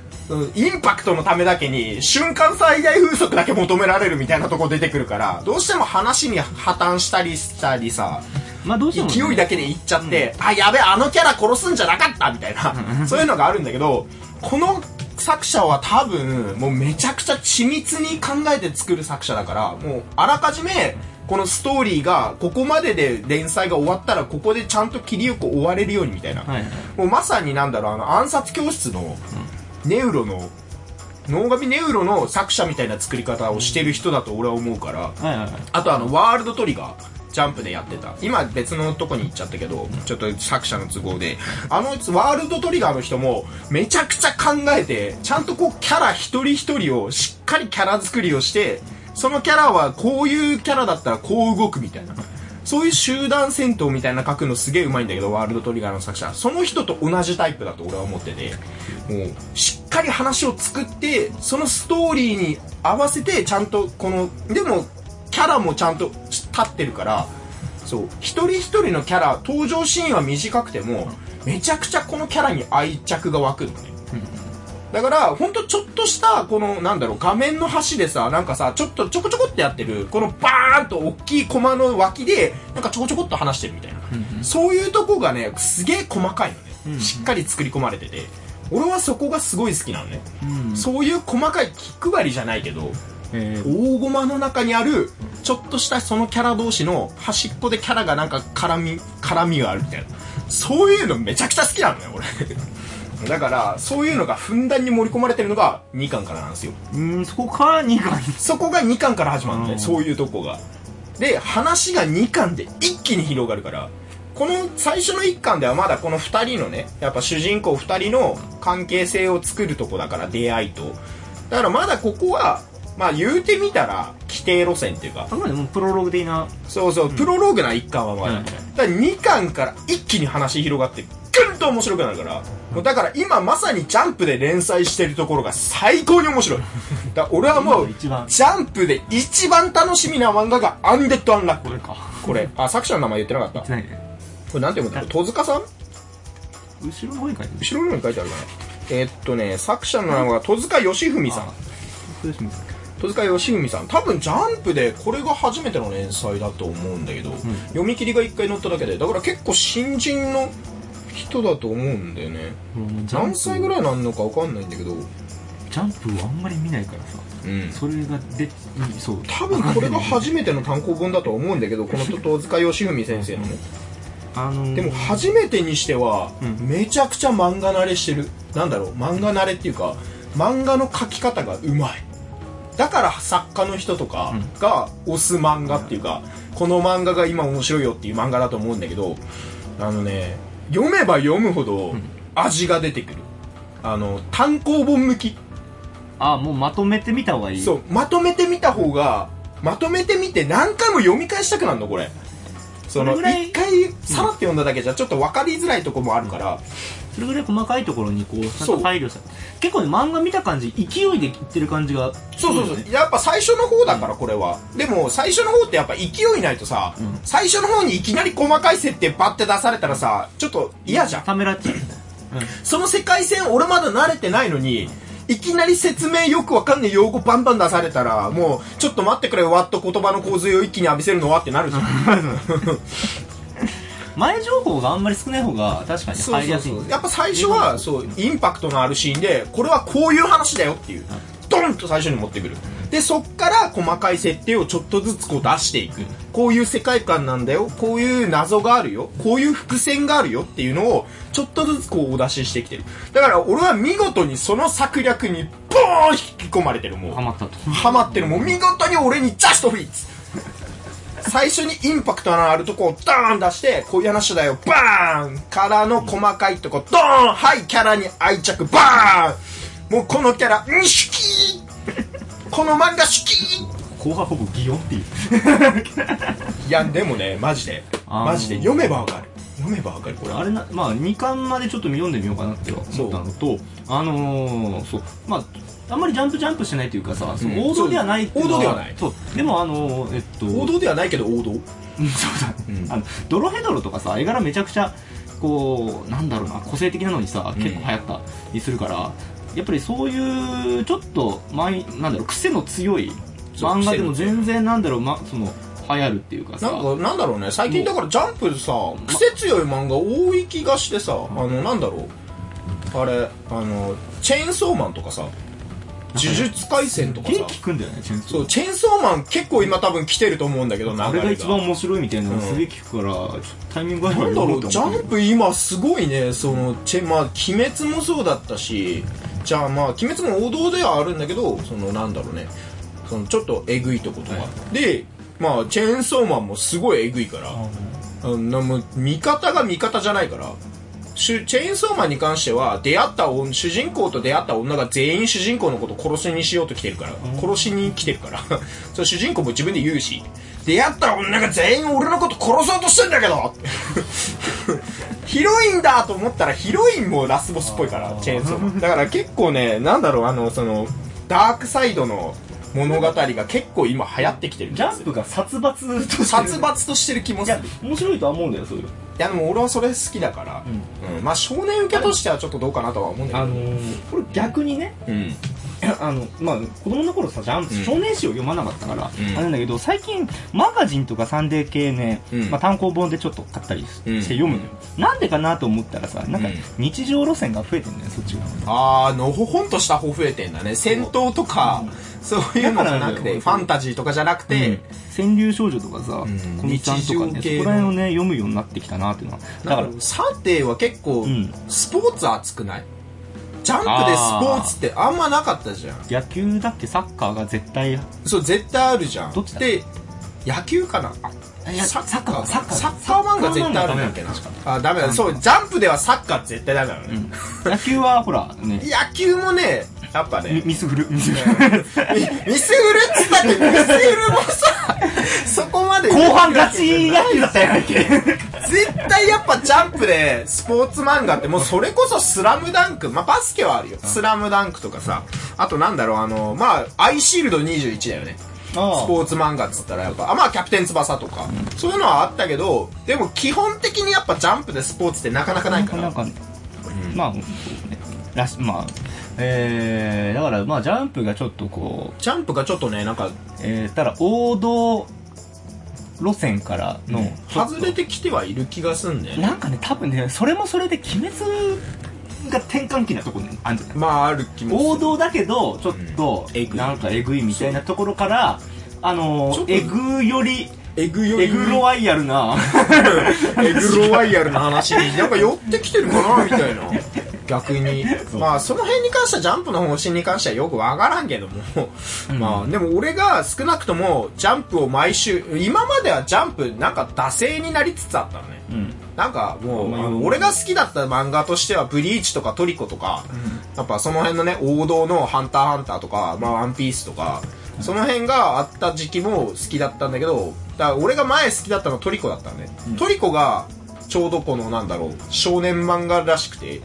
インパクトのためだけに瞬間最大風速だけ求められるみたいなとこ出てくるからどうしても話に破綻したりしたりさまあどうしてもね、勢いだけでいっちゃって、あ、やべえ、あのキャラ殺すんじゃなかったみたいな、そういうのがあるんだけど、この作者は多分、もうめちゃくちゃ緻密に考えて作る作者だから、もうあらかじめ、このストーリーが、ここまでで連載が終わったら、ここでちゃんと切りよく終われるようにみたいな。はいはい。もうまさになんだろう、あの、暗殺教室の、ネウロの、脳神ネウロの作者みたいな作り方をしてる人だと俺は思うから、はいはいはい。あとあの、ワールドトリガー。ジャンプでやってた。今別のとこに行っちゃったけど、ちょっと作者の都合で。あの、ワールドトリガーの人も、めちゃくちゃ考えて、ちゃんとこう、キャラ一人一人を、しっかりキャラ作りをして、そのキャラはこういうキャラだったらこう動くみたいな。そういう集団戦闘みたいな書くのすげえうまいんだけど、ワールドトリガーの作者。その人と同じタイプだと俺は思ってて、もう、しっかり話を作って、そのストーリーに合わせて、ちゃんとこの、でも、キャラもちゃんと立ってるから、そう、一人一人のキャラ、登場シーンは短くても、めちゃくちゃこのキャラに愛着が湧くのね。だから、ほんとちょっとした、この、なんだろう、画面の端でさ、なんかさ、ちょっとちょこちょこってやってる、このバーンと大きいコマの脇で、なんかちょこちょこっと話してるみたいな。そういうとこがね、すげえ細かいのね。しっかり作り込まれてて。俺はそこがすごい好きなのね。うんそういう細かい気配りじゃないけど、えー大駒の中にある、ちょっとしたそのキャラ同士の端っこでキャラがなんか絡み、絡みがあるみたいな。そういうのめちゃくちゃ好きなのね、俺。だから、そういうのがふんだんに盛り込まれてるのが2巻からなんですよ。うん、そこから2巻。そこが2巻から始まるのね、うんそういうとこが。で、話が2巻で一気に広がるから、この最初の1巻ではまだこの2人のね、やっぱ主人公2人の関係性を作るとこだから、出会いと。だからまだここは、まあ言うてみたら、規定路線っていうか、あくまでもうプロローグ的な。そうそう、プロローグな1巻はまだ。うんだから2巻から一気に話広がって、ぐんと面白くなるから。もうだから今まさにジャンプで連載してるところが最高に面白い。だ俺はもう。ジャンプで一番楽しみな漫画がアンデッド・アンラック。これか。これ、あ、作者の名前言ってなかった。こ言ってないね。れなんて読むんだろう戸塚さん？後ろの方に書いてる。後ろの方に書いてあるかな。えーっとね、作者の名前は戸塚義文さん。戸塚義文さん。多分ジャンプでこれが初めての連載だと思うんだけど、読み切りが一回載っただけで、だから結構新人の人だと思うんだよね。何歳ぐいらいなんのかわかんないんだけど、ジャンプをあんまり見ないからさ。うん。それがで、うんそう。多分これが初めての単行本だと思うんだけど、この戸塚義文先生のね。あのーでも初めてにしてはうんめちゃくちゃ漫画慣れしてるなんだろう漫画慣れっていうか漫画の描き方がうまいだから作家の人とかが推す漫画っていうかこの漫画が今面白いよっていう漫画だと思うんだけどあのね読めば読むほど味が出てくる。あの単行本向き。あ、もうまとめてみた方がいい。そうまとめてみた方がまとめてみて何回も読み返したくなるのこれ。その一回さらって読んだだけじゃちょっと分かりづらいとこもあるから、それぐらい細かいところにこう、ちゃん配慮した。結構ね、漫画見た感じ、勢いでいってる感じが。そうそうそう。やっぱ最初の方だから、これは。でも、最初の方ってやっぱ勢いないとさ、うん最初の方にいきなり細かい設定バッて出されたらさ、ちょっと嫌じゃん。ためらっちゃうみたいな。その世界線俺まだ慣れてないのに、いきなり説明よくわかんない用語バンバン出されたら、もう、ちょっと待ってくれ、わっと言葉の洪水を一気に浴びせるのはってなるじゃん。前情報があんまり少ない方が確かに入りやすいやっぱ最初は、そう、インパクトのあるシーンで、これはこういう話だよっていう、ドンと最初に持ってくる。で、そっから細かい設定をちょっとずつこう出していく。こういう世界観なんだよ。こういう謎があるよ。こういう伏線があるよっていうのを、ちょっとずつこうお出ししてきてる。だから俺は見事にその策略に、ボーン引き込まれてる、もう。ハマったと。ハマってる。もう見事に俺にジャストフィッツ最初にインパクトのあるとこをドーン出して、こういう話だよ、バーンからの細かいとこ、ドーンはい、キャラに愛着、バーンもうこのキャラ、ん好きこの漫画好き後半ほぼ擬音っていう。いや、でもね、マジで。マジで。読めばわかる。読めばわかる、これ。あれな、まあ、2巻までちょっと読んでみようかなって思ったのと、あのー、そう、まあ、あんまりジャンプジャンプしてないというかさ、そのうん王道ではないっていう王道ではない。そう。でもあのー、えっと、王道ではないけど王道。うんそうだ、うん。あの、ドロヘドロとかさ、絵柄めちゃくちゃ、こう、なんだろうな、個性的なのにさ、うん。結構流行ったりするから、やっぱりそういう、ちょっと、前、なんだろう、癖の強いそう漫画でも全然、なんだろう、ま、その、流行るっていうかさ、なんか、なんだろうね、最近だからジャンプさ、癖強い漫画多い気がしてさ、あの、なんだろう、あれ、あの、チェーンソーマンとかさ、呪術廻戦とかさ。元、気くんだよね、チェーンソー。そう、チェーンソーマン結構今多分来てると思うんだけど、流あれが一番が。面白いみたいなのうん。すげえ聞くから、タイミングがなんだろう、ジャンプ今すごいね、その、チェ、まあ、鬼滅もそうだったし、じゃあまあ、鬼滅も王道ではあるんだけど、その、なんだろうね、その、ちょっとえぐいとことか。はで、まあ、チェーンソーマンもすごいえぐいから、あのもう味方が味方じゃないからチェーンソーマンに関しては出会った女主人公と出会った女が全員主人公のことを殺しにしようと来てるから、殺しに来てるから。そう主人公も自分で言うし出会った女が全員俺のこと殺そうとしてんだけど。ヒロインだと思ったらヒロインもラスボスっぽいからチェーンソーマン。だから結構ねなんだろうあのそのダークサイドの物語が結構今流行ってきてるジャンプが殺伐としてる。殺伐としてる気もいする。や面白いとは思うんだよそういうのやでも俺はそれ好きだから、うん。まあ少年受けとしてはちょっとどうかなとは思うんだけど、あのー、これ逆にね、うん。あの、まあ、子供の頃さ、少年誌を読まなかったから、うん。あれなんだけど、最近、マガジンとかサンデー系ね、うん。まあ、単行本でちょっと買ったりして読むのよ。なんでかなと思ったらさ、なんかうん、日常路線が増えてんだよ、そっちが。ああのほほんとした方増えてんだね。戦闘とか、そういうのじゃなくてファンタジーとかじゃなくて、川柳少女とかさ、ん。こみちゃんとかね、そこら辺をね、読むようになってきたなっていうのは。だからだか、らサテーは結構、ん。スポーツ熱くない？ジャンプでスポーツってあんまなかったじゃん。野球だっけサッカーが絶対、そう絶対あるじゃん。どっちだ？で野球かな？サッカーサッカーサッカー漫画絶対あるんだっけなあダメだ。そうジャンプではサッカー絶対ダメだよね、野球はほら、ね、野球もねやっぱミねミスフル、ミスフル。ミミスフルっつったってミスフルもさそこまで後半ガチ野球だったやんけ。絶対やっぱジャンプでスポーツ漫画ってもうそれこそスラムダンク、まあバスケはあるよ。スラムダンクとかさ、あとなんだろう、あの、まあ、アイシールド21だよね。ススポーツ漫画っつったらやっぱ、あ、まあキャプテン翼とか、そういうのはあったけど、でも基本的にやっぱジャンプでスポーツってなかなかないから。なんか、まあ、そうね。らし、まあ、えー、だから、まあ、ジャンプがちょっとこう、ジャンプがちょっとね、なんか、えー、ただ、王道路線からの、ちょっと外れてきてはいる気がすんね。なんかね、多分ね、それもそれで、鬼滅が転換期なとこね、あんじゃない？まあある気もする。王道だけど、ちょっとうんなんかえぐいみたいなところから、あのえぐより、エグよりエグロワイヤルな、エグロワイヤルの話になんか寄ってきてるかなみたいな。逆に。まあ、その辺に関してはジャンプの方針に関してはよくわからんけども。まあ、でも俺が少なくともジャンプを毎週、今まではジャンプなんか惰性になりつつあったのね。うん。なんかもう、俺が好きだった漫画としては、ブリーチとかトリコとか、やっぱその辺のね、王道のハンターハンターとか、まあワンピースとか、その辺があった時期も好きだったんだけど、だから俺が前好きだったのはトリコだったのね。トリコが、ちょうどこのなんだろう、少年漫画らしくて、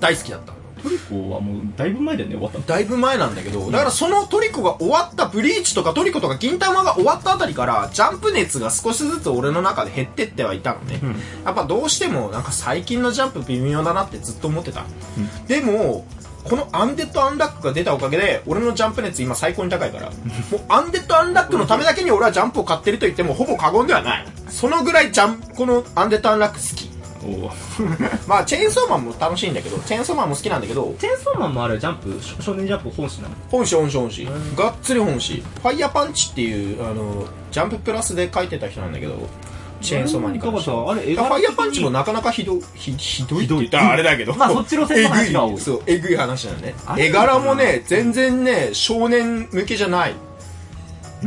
大好きだったの。トリコはもう、だいぶ前だよね、終わったのだいぶ前なんだけど、だからそのトリコが終わった、ブリーチとかトリコとか銀魂が終わったあたりから、ジャンプ熱が少しずつ俺の中で減ってってはいたのね。んやっぱどうしてもなんか最近のジャンプ微妙だなってずっと思ってた。でも、このアンデッド・アンラックが出たおかげで、俺のジャンプ熱今最高に高いから、もうアンデッド・アンラックのためだけに俺はジャンプを買ってると言ってもほぼ過言ではない。そのぐらいジャンプ、このアンデッド・アンラック好き。お まあ、チェーンソーマンも楽しいんだけど、チェーンソーマンも好きなんだけど、チェーンソーマンもあれ、ジャンプ、少年ジャンプ本誌なの？本誌本誌。本誌がっつり本誌。ファイヤーパンチっていうあのジャンププラスで書いてた人なんだけどチェーンソーマンに関しては。あれ絵ファイヤーパンチもなかなかひどひひどいってひどい。言ったらあれだけど。まあそっちの線の話が多い。えぐいそうえぐい話なんね。絵柄もね全然ね少年向けじゃない。ね。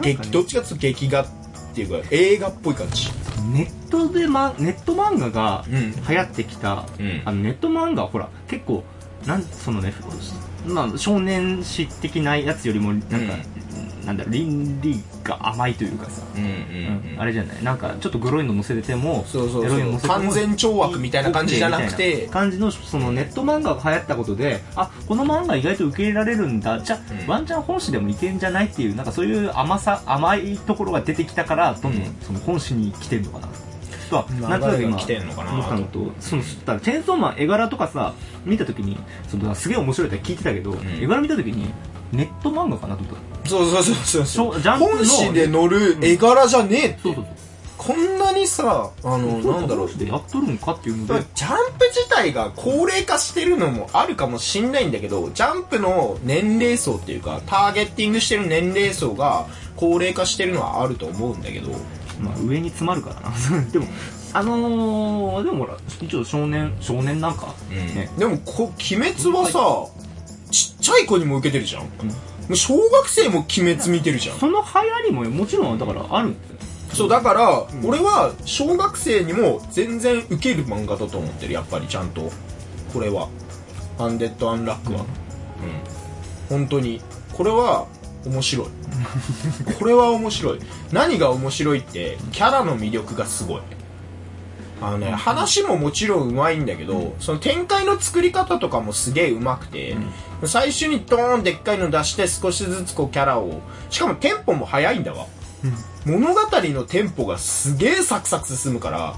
劇どっちかっていうと劇画っていうか映画っぽい感じネットで、ま、ネット漫画がうん。流行ってきた、うん。あのネット漫画はほら結構なんそのね、まあ、少年誌的なやつよりもなんか、なんだ倫理が甘いというかさ、うんうんあれじゃない？なんかちょっとグロいの載せててもそうそうエロいの載せても完全懲悪みたいな感じじゃなくて。な感じのそのネット漫画が流行ったことであこの漫画意外と受け入れられるんだ。じゃあ、うん。ワンチャン本誌でもいけんじゃないっていうなんかそういう甘さ甘いところが出てきたからどんどんうん。その本誌に来てるのかな。とはなんとなく今思ったのとそのだからチェーンソーマン絵柄とかさ見た時にそのすげえ面白いって聞いてたけど、ん。絵柄見た時にネット漫画かなと思った。そうそうそうそう。そうジャンプの。本誌で載る絵柄じゃねえってそうそうこんなにさあのそうなんだろうやっとるんかっていうので。ジャンプ自体が高齢化してるのもあるかもしんないんだけどジャンプの年齢層っていうかターゲッティングしてる年齢層が高齢化してるのはあると思うんだけど。まあ、上に詰まるからな。でもあのー、でもほら一応少年少年なんか、ね。でもこ鬼滅はさちっちゃい子にも受けてるじゃん、もう小学生も鬼滅見てるじゃん。その流行りももちろんだからあるんですよ。そうだから、俺は小学生にも全然受ける漫画だと思ってるやっぱりちゃんと。これは。アンデッド・アンラックはうん、本当に。これは面白い。これは面白い。何が面白いってキャラの魅力がすごいあのね、話ももちろん上手いんだけど、その展開の作り方とかもすげえ上手くて、最初にドーンでっかいの出して少しずつこうキャラを、しかもテンポも速いんだわ。物語のテンポがすげえサクサク進むから、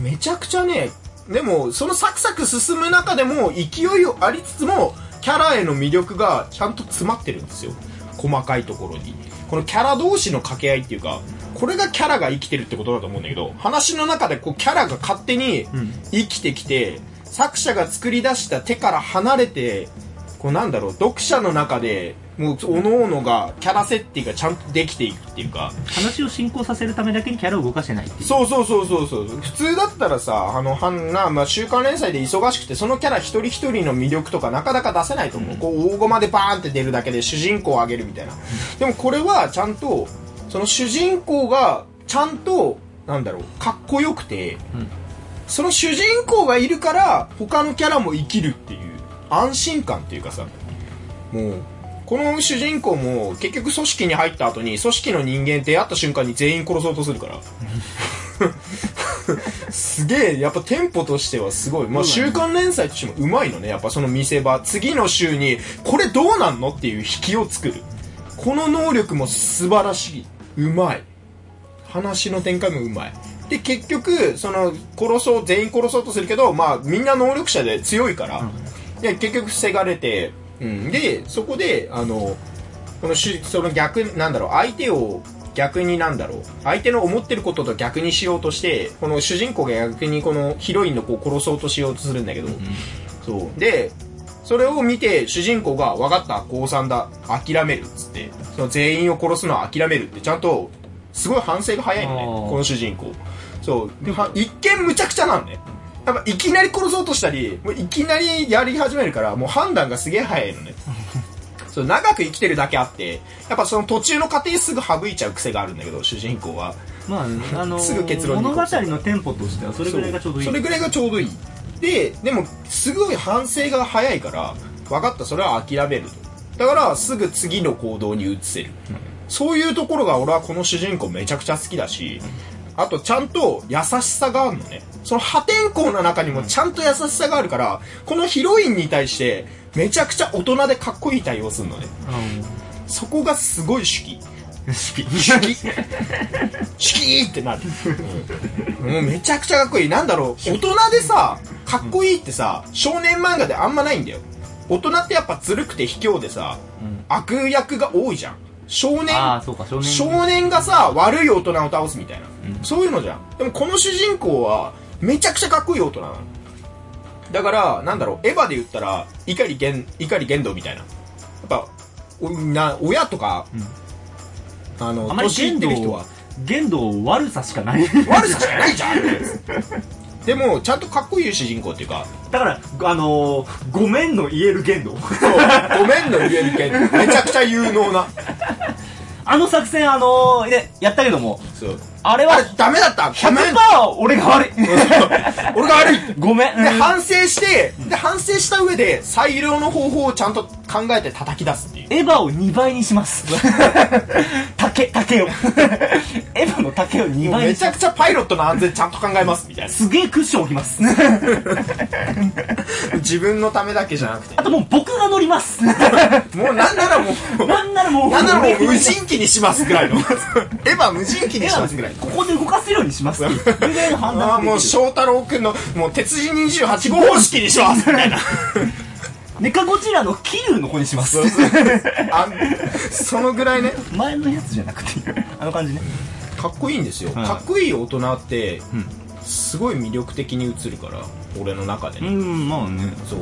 めちゃくちゃね、でも、そのサクサク進む中でも、勢いをありつつも、キャラへの魅力がちゃんと詰まってるんですよ。細かいところに。このキャラ同士の掛け合いっていうか、これがキャラが生きてるってことだと思うんだけど、話の中でこうキャラが勝手に生きてきて、作者が作り出した手から離れて、こうなんだろう、読者の中で、もう、おのおのが、キャラ設定がちゃんとできていくっていうか、話を進行させるためだけにキャラを動かしてないっていう。そうそうそうそうそう。普通だったらさ、あの、はんな、まあ、週刊連載で忙しくて、そのキャラ一人一人の魅力とかなかなか出せないと思う。こう、大駒でバーンって出るだけで主人公を上げるみたいな。でもこれはちゃんと、その主人公が、ちゃんと、なんだろう、かっこよくて、うんその主人公がいるから、他のキャラも生きるっていう、安心感っていうかさ、もう、この主人公も結局組織に入った後に組織の人間出会った瞬間に全員殺そうとするから。すげえ、やっぱテンポとしてはすごい。まあ、週刊連載としてもうまいのね。やっぱその見せ場。次の週に、これどうなんのっていう引きを作る。この能力も素晴らしい。うまい。話の展開もうまい。で、結局、その、殺そう、全員殺そうとするけど、まあ、みんな能力者で強いから、で、結局防がれて、うん。で、そこで、あの、このし、その逆、なんだろう、相手を逆になんだろう、相手の思ってることと逆にしようとして、この主人公が逆にこのヒロインの子を殺そうとしようとするんだけど、そう。で、それを見て主人公が、分かった、高3だ、諦めるっつって、その全員を殺すのは諦めるって、ちゃんと、すごい反省が早いのね、この主人公。そう。一見むちゃくちゃなんね。やっぱいきなり殺そうとしたり、もういきなりやり始めるから、もう判断がすげえ早いのね。そう、長く生きてるだけあって、やっぱその途中の過程すぐ省いちゃう癖があるんだけど、主人公は。まあ、あのーすぐ結論に物語のテンポとしてはそれぐらいがちょうどいい。それぐらいがちょうどいい。で、でも、すごい反省が早いから、分かった、それは諦めると。だから、すぐ次の行動に移せる。そういうところが俺はこの主人公めちゃくちゃ好きだし、あとちゃんと優しさがあるのね。その破天荒な中にもちゃんと優しさがあるから、このヒロインに対してめちゃくちゃ大人でかっこいい対応するのね。そこがすごい手記。うん。式。シュキシュキーってなる、うんもうめちゃくちゃかっこいいなんだろう大人でさかっこいいってさ少年漫画であんまないんだよ大人ってやっぱずるくて卑怯でさ、ん悪役が多いじゃん少年ああ、そうか、少年。少年がさ悪い大人を倒すみたいな、うん。そういうのじゃん。でもこの主人公はめちゃくちゃかっこいい大人なの。だからなんだろうエヴァで言ったら碇玄碇玄道みたいな。やっぱおな親とか、あのあまり年いってる人は。限度悪さしかない。悪さしかないじゃん でもちゃんとかっこいい主人公っていうかだから、あのー、ごめんの言える限度。そうごめんの言えるけ めちゃくちゃ有能な。あの作戦、あのー、ね、やったけども、そう。あれはあれ、ダメだった？ごめん。100%俺が悪い。俺が悪い。ごめん。で、うん反省して、で、反省した上で、最良の方法をちゃんと考えて叩き出すっていう。エヴァを2倍にします。竹、竹を。エヴァの竹を2倍に。めちゃくちゃパイロットの安全ちゃんと考えます、みたいな。すげえクッション置きます。自分のためだけじゃなくてあ。ともう僕が乗ります。もうなんならもう、なんならもう、なんならもう無人機にしますぐらいの。エヴァ無人機にしますぐらい。ここで動かせるようにしますぐらいの判断ああ、もう翔太郎くんの、もう鉄人28号方式にしますみたいな。メカゴジラのキリュウの子にします。あそのぐらいね、前のやつじゃなくて、あの感じね。かっこいいんですよ。はいかっこいい大人ってうん、すごい魅力的に映るから、俺の中でね。ん、まあね。そう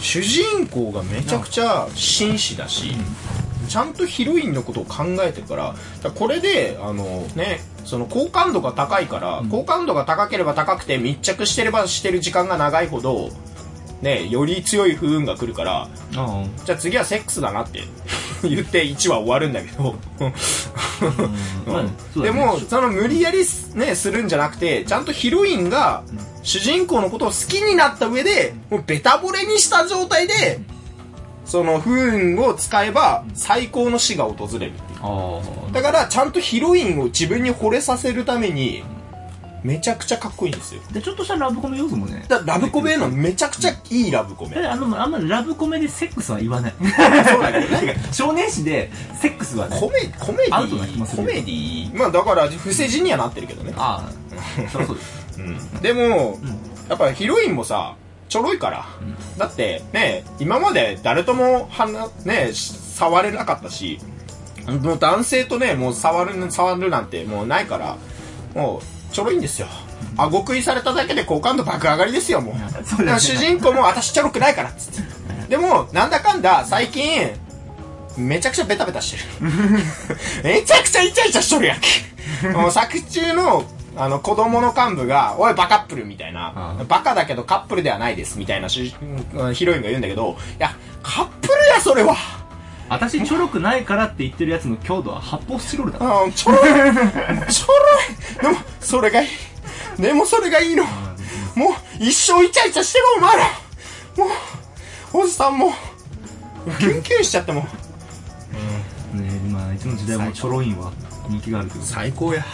主人公がめちゃくちゃ紳士だし、ちゃんとヒロインのことを考えてるからだからこれであのねその好感度が高いから、好感度が高ければ高くて密着してればしてる時間が長いほどねより強い不運が来るからあじゃあ次はセックスだなって 言って1話終わるんだけど。でもその無理やりすねするんじゃなくてちゃんとヒロインが主人公のことを好きになった上でもうベタ惚れにした状態でその不運を使えば最高の死が訪れる。だからちゃんとヒロインを自分に惚れさせるためにめちゃくちゃかっこいいんですよで、ちょっとしたラブコメ要素もね。だラブコメのめちゃくちゃいいラブコメえあの、あんまりラブコメでセックスは言わない。そうだけどね 少年誌でセックスはね。コメコメデアウトな気もするィコメディまあだから不正字にはなってるけどねああ、そうです。うん。でも、やっぱヒロインもさ、ちょろいから。だって、ね、今まで誰ともはな、ね、し触れなかったし、もう男性とね、もう触る、触るなんてもうないから、もう、ちょろいんですよ。顎食いされただけで好感度爆上がりですよ、もう。ね主人公も私ちょろくないから、つって。でも、なんだかんだ、最近、めちゃくちゃベタベタしてる。めちゃくちゃイチャイチャしとるやんけ。もう作中の、あの、子供の幹部が、おい、バカップルみたいなあ、あバカだけどカップルではないです、みたいなヒロインが言うんだけど、いや、カップルや、それは。私ちょろくないからって言ってるやつの強度は発泡スチロールだあちょろい。ちょろい。でも、それがいい。でも、それがいいの。もう、一生イチャイチャしてろ、お前ら。もう、おじさんも、キュンキュンしちゃってもう。ね今いつの時代もちょろいんは人気があるけど最高や。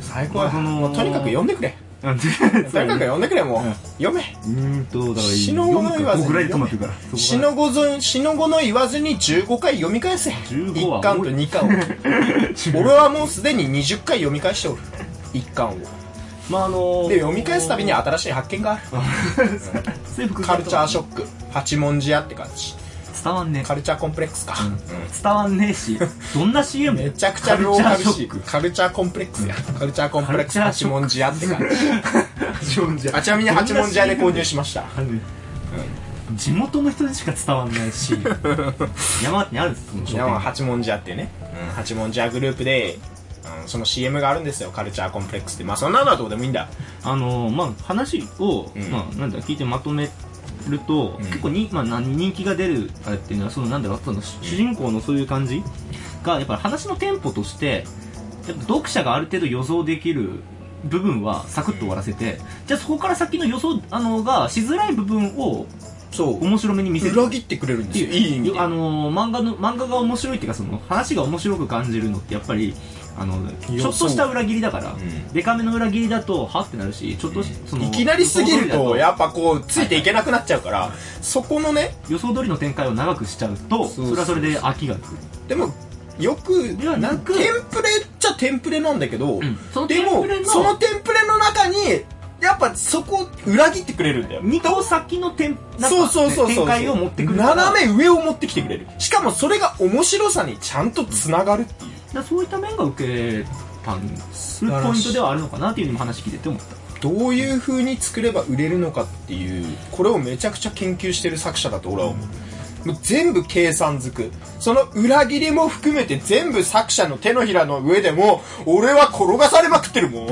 最高や。まあそのとにかく読んでくれ。うんとにかく読んでくれ、もう。うん読め。うーんとだから死の子の言わず4か5ぐらいで止まってるからそこが死の子ぞ、死の子の言わずに15回読み返せ。15は1巻と2巻を。俺はもうすでに20回読み返しておる。1巻を。まああので、読み返すたびに新しい発見がある。カルチャーショック。八文字屋って感じ。伝わんねカルチャーコンプレックスか。うん伝わんねえしどんな CM めちゃくちゃローカルしショック、カルチャーコンプレックスや。カルチャーコンプレックス八文字屋って感じ。八文字あ、ちなみに八文字屋で購入しました。地元の人にしか伝わんないし 山形にあるんですその商八文字屋っていうね。うん、八文字屋グループで、うん、その CM があるんですよ。カルチャーコンプレックスって。まあそんなのはどうでもいいんだ。あのまあ話を、うんまあなんだ聞いてまとめると、うん結構に、まあ、何人気が出るあれっていうのはそのなんだろうその主人公のそういう感じがやっぱり話のテンポとしてやっぱ読者がある程度予想できる部分はサクッと終わらせて、じゃあそこから先の予想あのがしづらい部分をそう。面白めに見せる裏切ってくれるんですよ。いい意味で。あのー漫画の漫画が面白いっていうかその話が面白く感じるのってやっぱりあのちょっとした裏切りだから、んデカめの裏切りだとは？ってなるしちょっとしそのいきなりすぎると、やっぱこう、ついていけなくなっちゃうから、そこのね、予想通りの展開を長くしちゃうとそれはそれで飽きがくる。でも、よく、ではなくテンプレっちゃテンプレなんだけど、ん。そのでもそのテンプレの中に、やっぱそこ裏切ってくれるんだよ。2個先の展そうそうそうそう。展開を持ってくる斜め上を持ってきてくれる。しかもそれが面白さにちゃんと繋がるっていう。だそういった面が受けたんするポイントではあるのかなっていうのも話聞いてて思ったどういう風に作れば売れるのかっていう、これをめちゃくちゃ研究してる作者だと俺は思う。もう全部計算づく。その裏切りも含めて全部作者の手のひらの上でも、俺は転がされまくってるもん。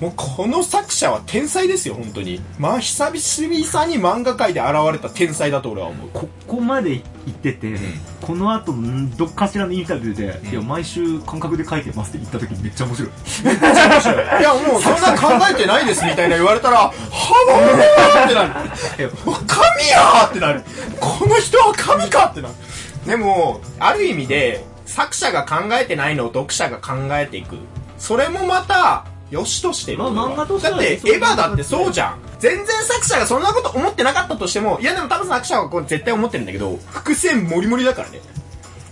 もうこの作者は天才ですよ、本当に。まあ久々に漫画界で現れた天才だと俺は思う。ここまで言ってて、この後んどっかしらのインタビューで、いや毎週感覚で書いてますって言った時にめっちゃ面白い いや、もうそんな考えてないですみたいな言われたら、はぁーってなる。神やーってなる。この人は神かってなる。でも、ある意味で、作者が考えてないのを読者が考えていく。それもまた、よしとしてる。まあ漫画としてはだって、エヴァだってそうじゃん。全然作者がそんなこと思ってなかったとしても、いやでも多分作者はこれ絶対思ってるんだけど、伏線もりもりだからね。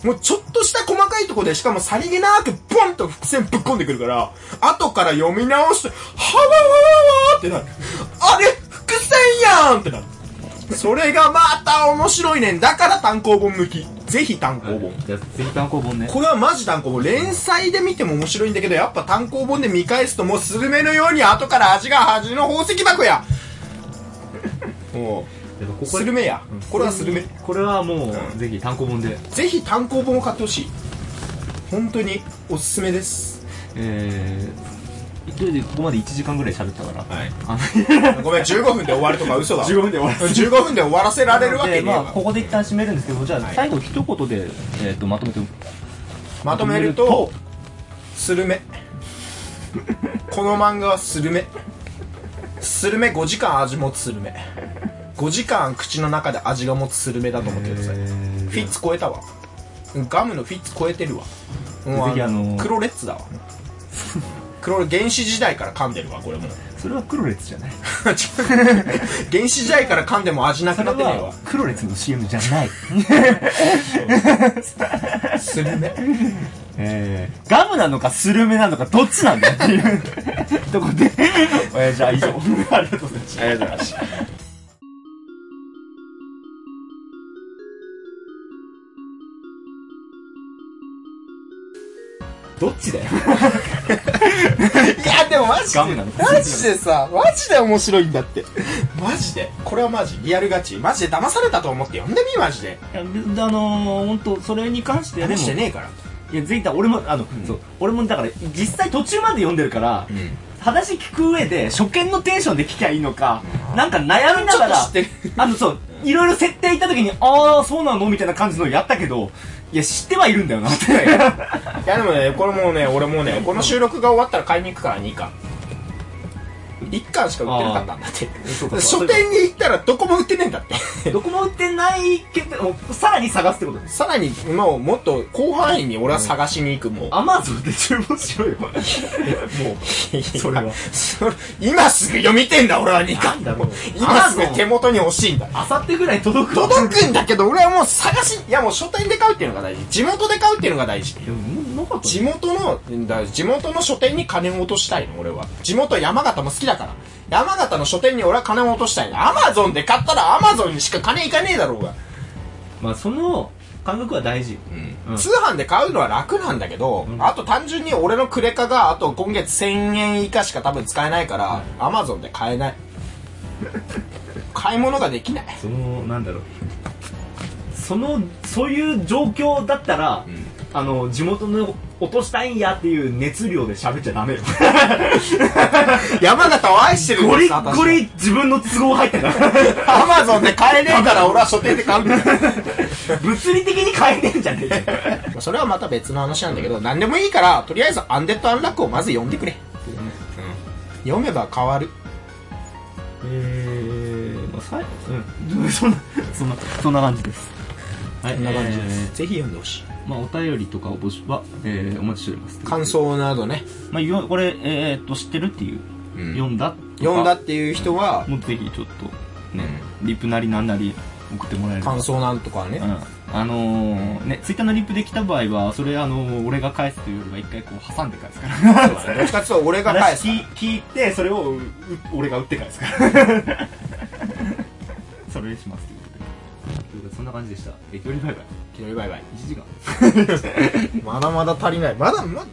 もうちょっとした細かいところで、しかもさりげなくボンと伏線ぶっ込んでくるから、後から読み直して、はわわわわってなる。あれ伏線やんってなる。それがまた面白いねん。だから単行本向き。ぜひ単行本。じゃあぜひ単行本ねこれはマジ単行本。連載で見ても面白いんだけど、やっぱ単行本で見返すともうスルメのように後から味が恥の宝石箱や。もう、ここスルメや。これはスルメ。これはもう、うんぜひ単行本でぜひ単行本を買ってほしい。本当におすすめです。えー、勢いでここまで1時間ぐらい喋ったから、はい。あのごめん、15分で終わるとか嘘だ。15分で終わらせ15分で終わらせられるわけでまあ、わここで一旦締めるんですけどじゃあはい最後一言で、えー、とまとめてまとめると、スルメ。この漫画はスルメ。スルメ5時間味持つスルメ。5時間口の中で味が持つスルメだと思ってください。フィッツ超えたわ。ガムのフィッツ超えてるわ。もうあの黒レッツだわ。黒、原始時代から噛んでるわ、これもう。それはクロレツじゃない原始時代から噛んでも味なくなってねえわは。クロレツの CM じゃないスルメ。えー、ガムなのかスルメなのかどっちなんだよっていうとこで、えーじゃあ以上。ありがとうございました。ありがとうございました。どっちだよ。いや、でもマジで、マジでさ、マジで面白いんだって。マジで？これはマジ、リアルガチ？マジで？騙されたと思って呼んでみ、マジで。いや、あのー、本当それに関してはでも、騙してねえから。いや、ぜひ、俺も、あの、そう、俺もだから、実際途中まで読んでるから、話聞く上で、初見のテンションで聞きゃいいのか、なんか悩みながら、ちょっと知ってるあの、そう、いろいろ設定行った時に、ああ、そうなの？みたいな感じのやったけど、いや、知ってはいるんだよなって。いやでもね、これもうね、俺もうね、この収録が終わったら買いに行くから2巻。1巻しか売ってなかったんだって。書店に行ったらどこも売ってねえんだって。どこも売ってないけど、さらに探すってこと。さらに、もうもっと広範囲に俺は探しに行く、もう。アマゾンで注文しろよ。もう、それは。今すぐ読みてんだ、俺は2巻。だろう今すぐ手元に欲しいんだ。あさってぐらい届く届くんだけど、俺はもう探し、いやもう書店で買うっていうのが大事。地元で買うっていうのが大事。地元の、だ地元の書店に金を落としたいの、俺は。地元山形も好きだから。山形の書店に俺は金を落としたいの。アマゾンで買ったらアマゾンにしか金いかねえだろうが。まあ、その感覚は大事。うん通販で買うのは楽なんだけど、あと単純に俺のクレカがあと今月1000円以下しか多分使えないから、アマゾンで買えない。買い物ができない。その、なんだろう。その、そういう状況だったら、あの、地元の落としたいんやっていう熱量で喋っちゃダメよ。山形を愛してるんゴリです私ゴリ自分の都合入ってた。アマゾンで買えねえから俺は書店で買うんだよ。物理的に変えねえんじゃねえかよ。それはまた別の話なんだけど、何でもいいから、とりあえずアンデッド・アンラックをまず読んでくれ。読めば変わる。えー、まあ、さい、うん。そんな、そんな、そんな感じです。はい、こんな感じでえす。ぜひ読んでほしい。ーまあ、お便りとかお募集は、えー、お待ちしております。感想などね、まあ、よこれ、えー、っと、知ってるっていう、うん読んだ読んだっていう人は、もうぜひちょっと、ね、リプなりなんなり送ってもらえれば。感想なんとかはねう。ん。あのー、ね、ツイッターのリプで来た場合は、それ、あのー、俺が返すというよりは一回こう挟んで返すから。どっちかっていうと俺が返す話。聞聞いて、それをうう俺が打って返すから。それにしますということで。ということでそんな感じでした。え、よりバイバイ。キロリバイバイ。1時間。まだまだ足りない。まだ、まだ、